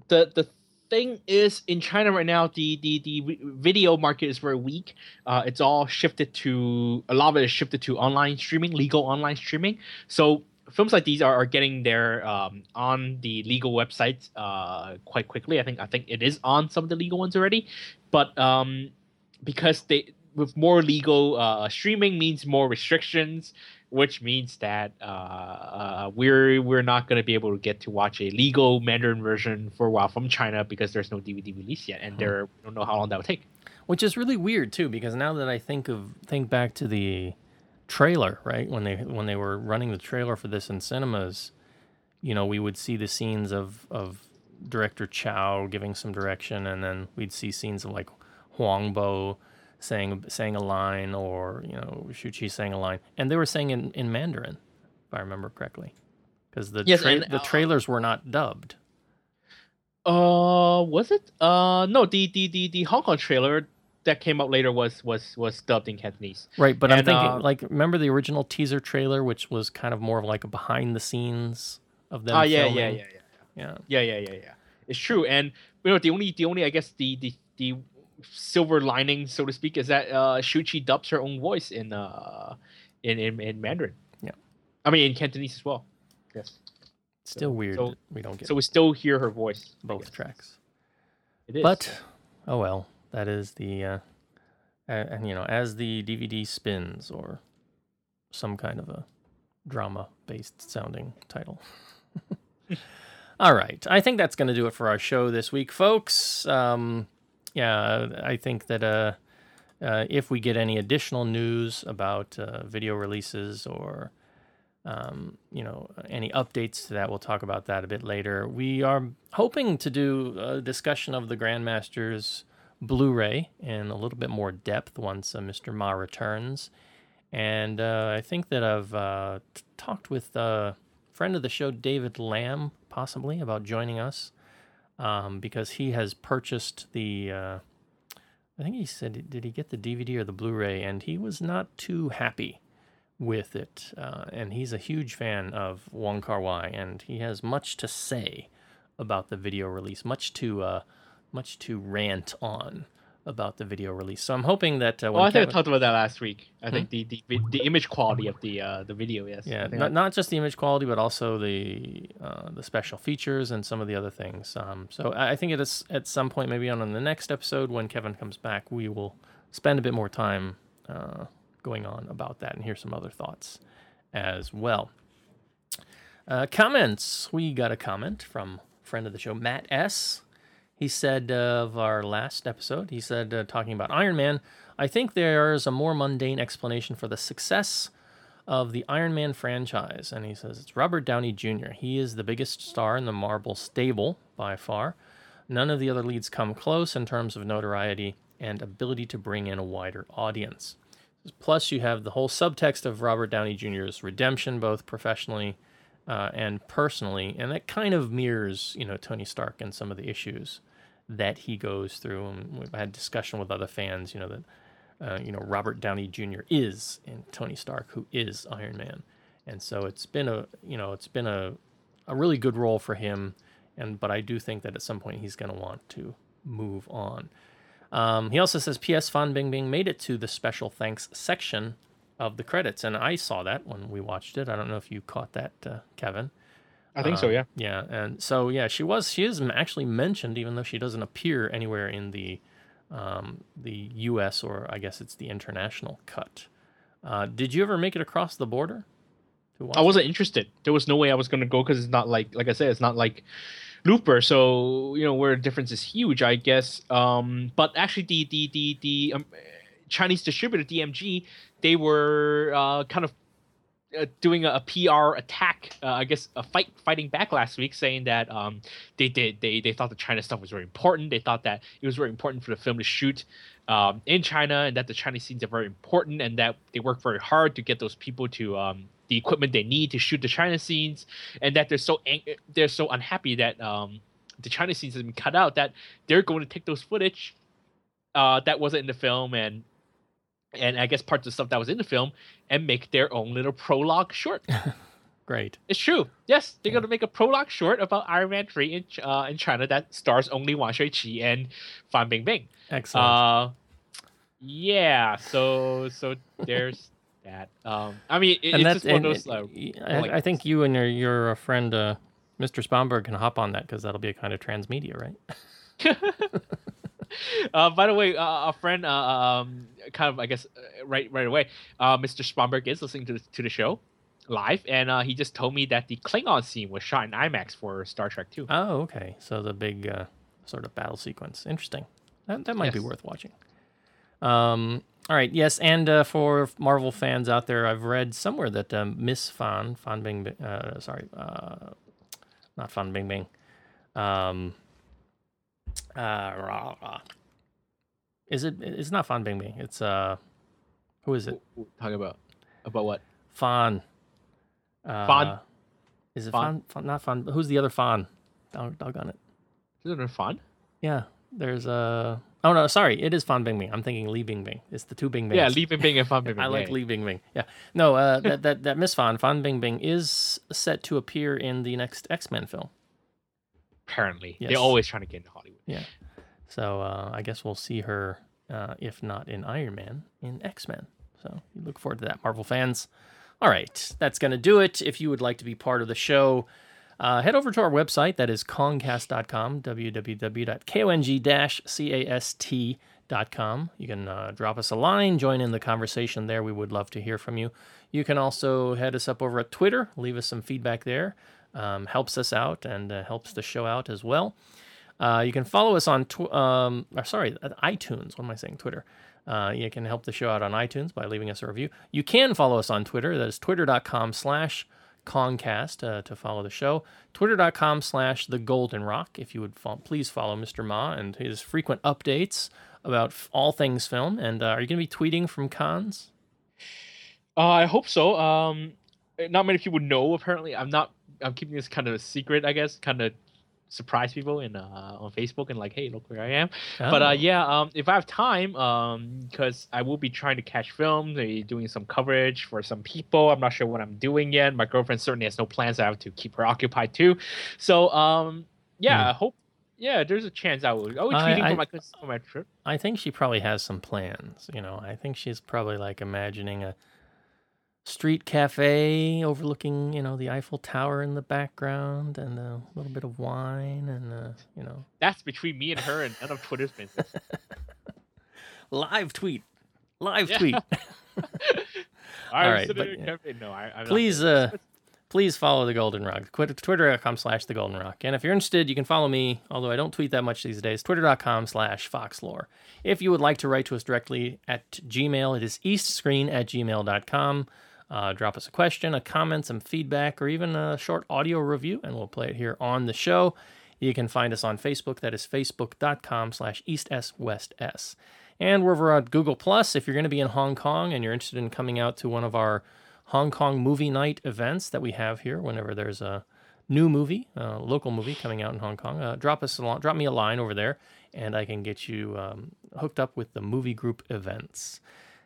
the the thing is in China right now, the the the video market is very weak. Uh, it's all shifted to a lot of it is shifted to online streaming, legal online streaming. So films like these are, are getting there um, on the legal websites uh, quite quickly. I think I think it is on some of the legal ones already, but um, because they with more legal uh, streaming means more restrictions, which means that uh, uh, we're we're not going to be able to get to watch a legal Mandarin version for a while from China because there's no DVD release yet, and there we don't know how long that will take. which is really weird too because now that i think of think back to the trailer right when they when they were running the trailer for this in cinemas you know we would see the scenes of of director chow giving some direction and then we'd see scenes of like huang saying saying a line or you know Shu Qi saying a line and they were saying in, in mandarin if i remember correctly because the Yes, tra- and, the uh, trailers were not dubbed Uh, was it? Uh, no, the the the the Hong Kong trailer that came out later was was was dubbed in Cantonese. Right, but I'm thinking uh, like remember the original teaser trailer, which was kind of more of like a behind the scenes of them. Ah, yeah, yeah, filming? yeah, yeah. yeah. Yeah, yeah, yeah, yeah. It's true, and you know the only the only I guess the the the silver lining, so to speak, is that uh Shu Qi dubs her own voice in uh in in, in Mandarin. Yeah. I mean in Cantonese as well. Yes. Still weird so- we don't get So we still hear her voice. Both tracks. It is. But oh well, that is the uh, and you know as the DVD spins or some kind of a drama based sounding title. All right, I think that's going to do it for our show this week, folks. Um, yeah, I think that uh, uh, if we get any additional news about uh, video releases or um, you know, any updates to that, we'll talk about that a bit later. We are hoping to do a discussion of the Grandmasters Blu-ray in a little bit more depth once uh, Mr. Ma returns. And uh, I think that I've uh, t- talked with a friend of the show, David Lamb, possibly about joining us um, because he has purchased the. Uh, I think he said, did he get the DVD or the Blu-ray? And he was not too happy with it. Uh, and he's a huge fan of Wong Kar Wai, and he has much to say about the video release, much to uh, much to rant on about the video release. So I'm hoping that uh, well, I think Kevin- I talked about that last week. I think the, the the image quality of the uh the video, yes. yeah, not, I- not just the image quality, but also the uh, the special features and some of the other things. Um, so I think it is at some point, maybe on the next episode when Kevin comes back, we will spend a bit more time uh, going on about that and hear some other thoughts as well. Uh, comments. We got a comment from friend of the show, Matt S. He said of our last episode, he said, uh, talking about Iron Man, I think there's a more mundane explanation for the success of the Iron Man franchise. And he says it's Robert Downey Jr. He is the biggest star in the Marvel stable by far. None of the other leads come close in terms of notoriety and ability to bring in a wider audience. Plus, you have the whole subtext of Robert Downey Jr.'s redemption, both professionally uh, and personally, and that kind of mirrors, you know, Tony Stark and some of the issues that he goes through. And we've had discussion with other fans, you know, that uh, you know Robert Downey Jr. is and Tony Stark, who is Iron Man, and so it's been a you know it's been a a really good role for him, and but I do think that at some point he's going to want to move on. Um, he also says, P.S. Fan Bingbing made it to the special thanks section of the credits, and I saw that when we watched it. I don't know if you caught that, uh, Kevin. I think so, yeah. Yeah, and so yeah, she was she is actually mentioned, even though she doesn't appear anywhere in the um, the U.S. or I guess it's the international cut. Uh, did you ever make it across the border? To I wasn't interested. There was no way I was gonna go because it's not like like I said, it's not like Looper. So you know where the difference is huge, I guess. Um, but actually, the the the the um, Chinese distributor DMG, they were uh, kind of uh, doing a, a PR attack, uh, I guess, a fight fighting back last week, saying that um, they did they they thought the China stuff was very important. They thought that it was very important for the film to shoot um, in China, and that the Chinese scenes are very important, and that they work very hard to get those people to um, the equipment they need to shoot the China scenes, and that they're so ang- they're so unhappy that um, the China scenes have been cut out that they're going to take those footage uh, that wasn't in the film and and I guess parts of stuff that was in the film and make their own little prologue short. Great. It's true. Yes, they're gonna make a prologue short about Iron Man three in uh, in China that stars only Wang Xueqi and Fan Bingbing. Excellent. Uh, yeah. So so there's that. Um, I mean, it, and it's just one of those. Uh, I, like- I think you and your your uh, friend uh, Mr. Spomberg can hop on that because that'll be a kind of transmedia, right? uh, by the way, uh, a friend, uh, um, kind of, I guess, uh, right, right away, uh, Mr. Spomberg is listening to the, to the show live, and uh, he just told me that the Klingon scene was shot in IMAX for Star Trek 2. Oh, okay. So the big uh, sort of battle sequence. Interesting. That, that might be worth watching. Um, all right. Yes, and uh, for Marvel fans out there, I've read somewhere that um, Miss Fan Fan Bing, Bing- uh, sorry, uh, not Fan Bing Bing, um, uh, rah, rah. is it? It's not Fan Bing Bing. It's uh, who is it? Talking about about what? Fan. Uh, Fan? Is it Fan? Fan? Fan not Fan. Who's the other Fan? Dog, on it. Isn't it fun? Yeah, there's a. Oh no, sorry, it is Fan Bingbing. I'm thinking Li Bingbing. It's the two Bingbings. Yeah, leaving being a fun. I like Li Bingbing. Yeah, no, uh, that that that Miss Fan Fan Bingbing is set to appear in the next X Men film. Apparently, Yes. they're always trying to get into Hollywood. Yeah, so uh, I guess we'll see her, uh, if not in Iron Man, in X Men. So you look forward to that, Marvel fans. All right, that's gonna do it. If you would like to be part of the show. Uh, head over to our website, that is kongcast.com, www.kong-cast.com. You can uh, drop us a line, join in the conversation there. We would love to hear from you. You can also head us up over at Twitter, leave us some feedback there. Um, helps us out and uh, helps the show out as well. Uh, you can follow us on, tw- um, or sorry, uh, iTunes. What am I saying? Twitter. Uh, you can help the show out on iTunes by leaving us a review. You can follow us on Twitter. That is twitter.com slash Concast uh, to follow the show. Twitter.com slash The Golden Rock. If you would fo- please follow Mr. Ma and his frequent updates about f- all things film. And uh, are you going to be tweeting from Cannes? Uh, I hope so. Um, not many people know. Apparently, I'm not. I'm keeping this kind of a secret. I guess, kind of surprise people in uh, on Facebook and like, hey, look where I am. But Oh. uh, yeah, um, if I have time, um, because I will be trying to catch films, maybe doing some coverage for some people. I'm not sure what I'm doing yet. My girlfriend certainly has no plans. I have to keep her occupied too. So um, yeah, I hope. Yeah, there's a chance I will. I. I- tweeting I- for my for my trip. I think she probably has some plans. You know, I think she's probably like imagining a street cafe overlooking, you know, the Eiffel Tower in the background and a little bit of wine and, uh, you know, That's between me and her and none of Twitter's business. live tweet. Live Yeah. tweet. I'm but, in a yeah. cafe- No, I, please uh please follow the golden rock twitter.com slash the golden rock and if you're interested you can follow me although i don't tweet that much these days twitter.com slash foxlore if you would like to write to us directly at gmail it is eastscreen at gmail.com uh, drop us a question a comment some feedback or even a short audio review and we'll play it here on the show you can find us on facebook that is facebook.com slash east west s and we're over at Google Plus. If you're going to be in Hong Kong and you're interested in coming out to one of our Hong Kong movie night events that we have here, whenever there's a new movie, a local movie coming out in Hong Kong, uh, drop us a drop me a line over there, and I can get you um, hooked up with the movie group events.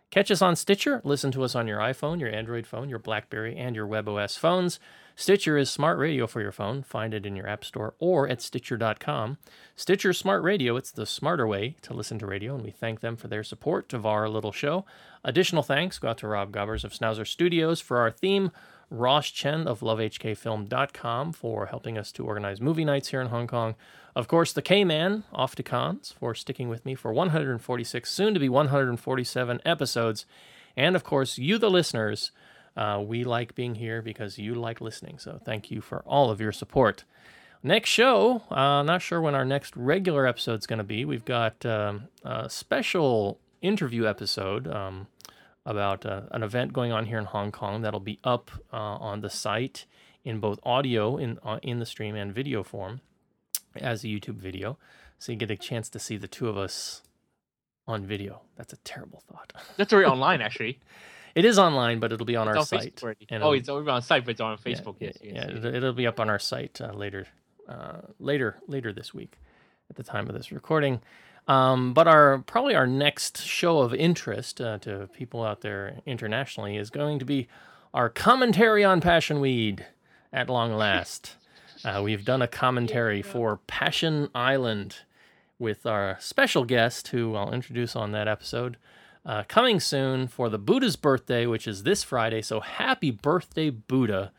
Catch us on Stitcher. Listen to us on your iPhone, your Android phone, your BlackBerry, and your WebOS phones. Stitcher is smart radio for your phone. Find it in your App Store or at Stitcher.com. Stitcher Smart Radio, it's the smarter way to listen to radio, and we thank them for their support of our little show. Additional thanks go out to Rob Gobbers of Schnauzer Studios for our theme, Ross Chen of LoveHKFilm.com for helping us to organize movie nights here in Hong Kong. Of course, the K Man, off to Cannes, for sticking with me for 146, soon to be 147 episodes. And of course, you, the listeners, uh, we like being here because you like listening. So thank you for all of your support. Next show, uh, not sure when our next regular episode is going to be. We've got um, a special interview episode um, about uh, an event going on here in Hong Kong that'll be up uh, on the site in both audio in uh, in the stream and video form as a YouTube video, so you get a chance to see the two of us on video. That's a terrible thought. That's already online, actually. It is online, but it'll be on It's our on site. Oh, it's already on site, but it's on Facebook. Yeah, yes, yeah, it. it'll, it'll be up on our site uh, later, uh, later, later this week, at the time of this recording. Um, but our probably our next show of interest uh, to people out there internationally is going to be our commentary on Passion Weed. At long last, uh, we've done a commentary for Passion Island with our special guest, who I'll introduce on that episode. Uh, coming soon for the Buddha's birthday, which is this Friday. So happy birthday, Buddha!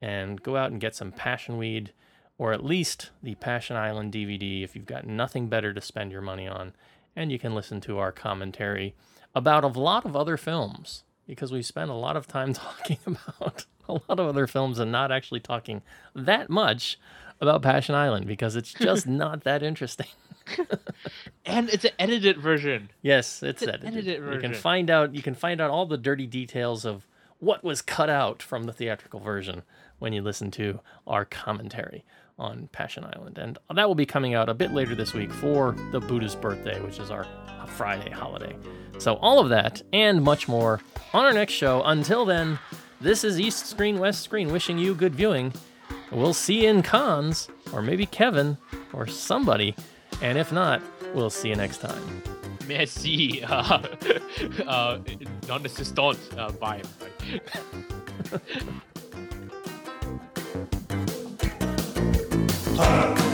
And go out and get some passion weed or at least the Passion Island DVD if you've got nothing better to spend your money on. And you can listen to our commentary about a lot of other films because we spent a lot of time talking about a lot of other films and not actually talking that much about Passion Island because it's just not that interesting. And it's an edited version. Yes, it's an edited. edited You can version. find out you can find out all the dirty details of what was cut out from the theatrical version when you listen to our commentary on Passion Island. And that will be coming out a bit later this week for the Buddha's birthday, which is our Friday holiday. So all of that and much more on our next show. Until then, this is East Screen West Screen wishing you good viewing. We'll see you in Cannes, or maybe Kevin, or somebody. And if not, we'll see you next time. Merci. Uh, uh, non-assistant uh, vibe. Hard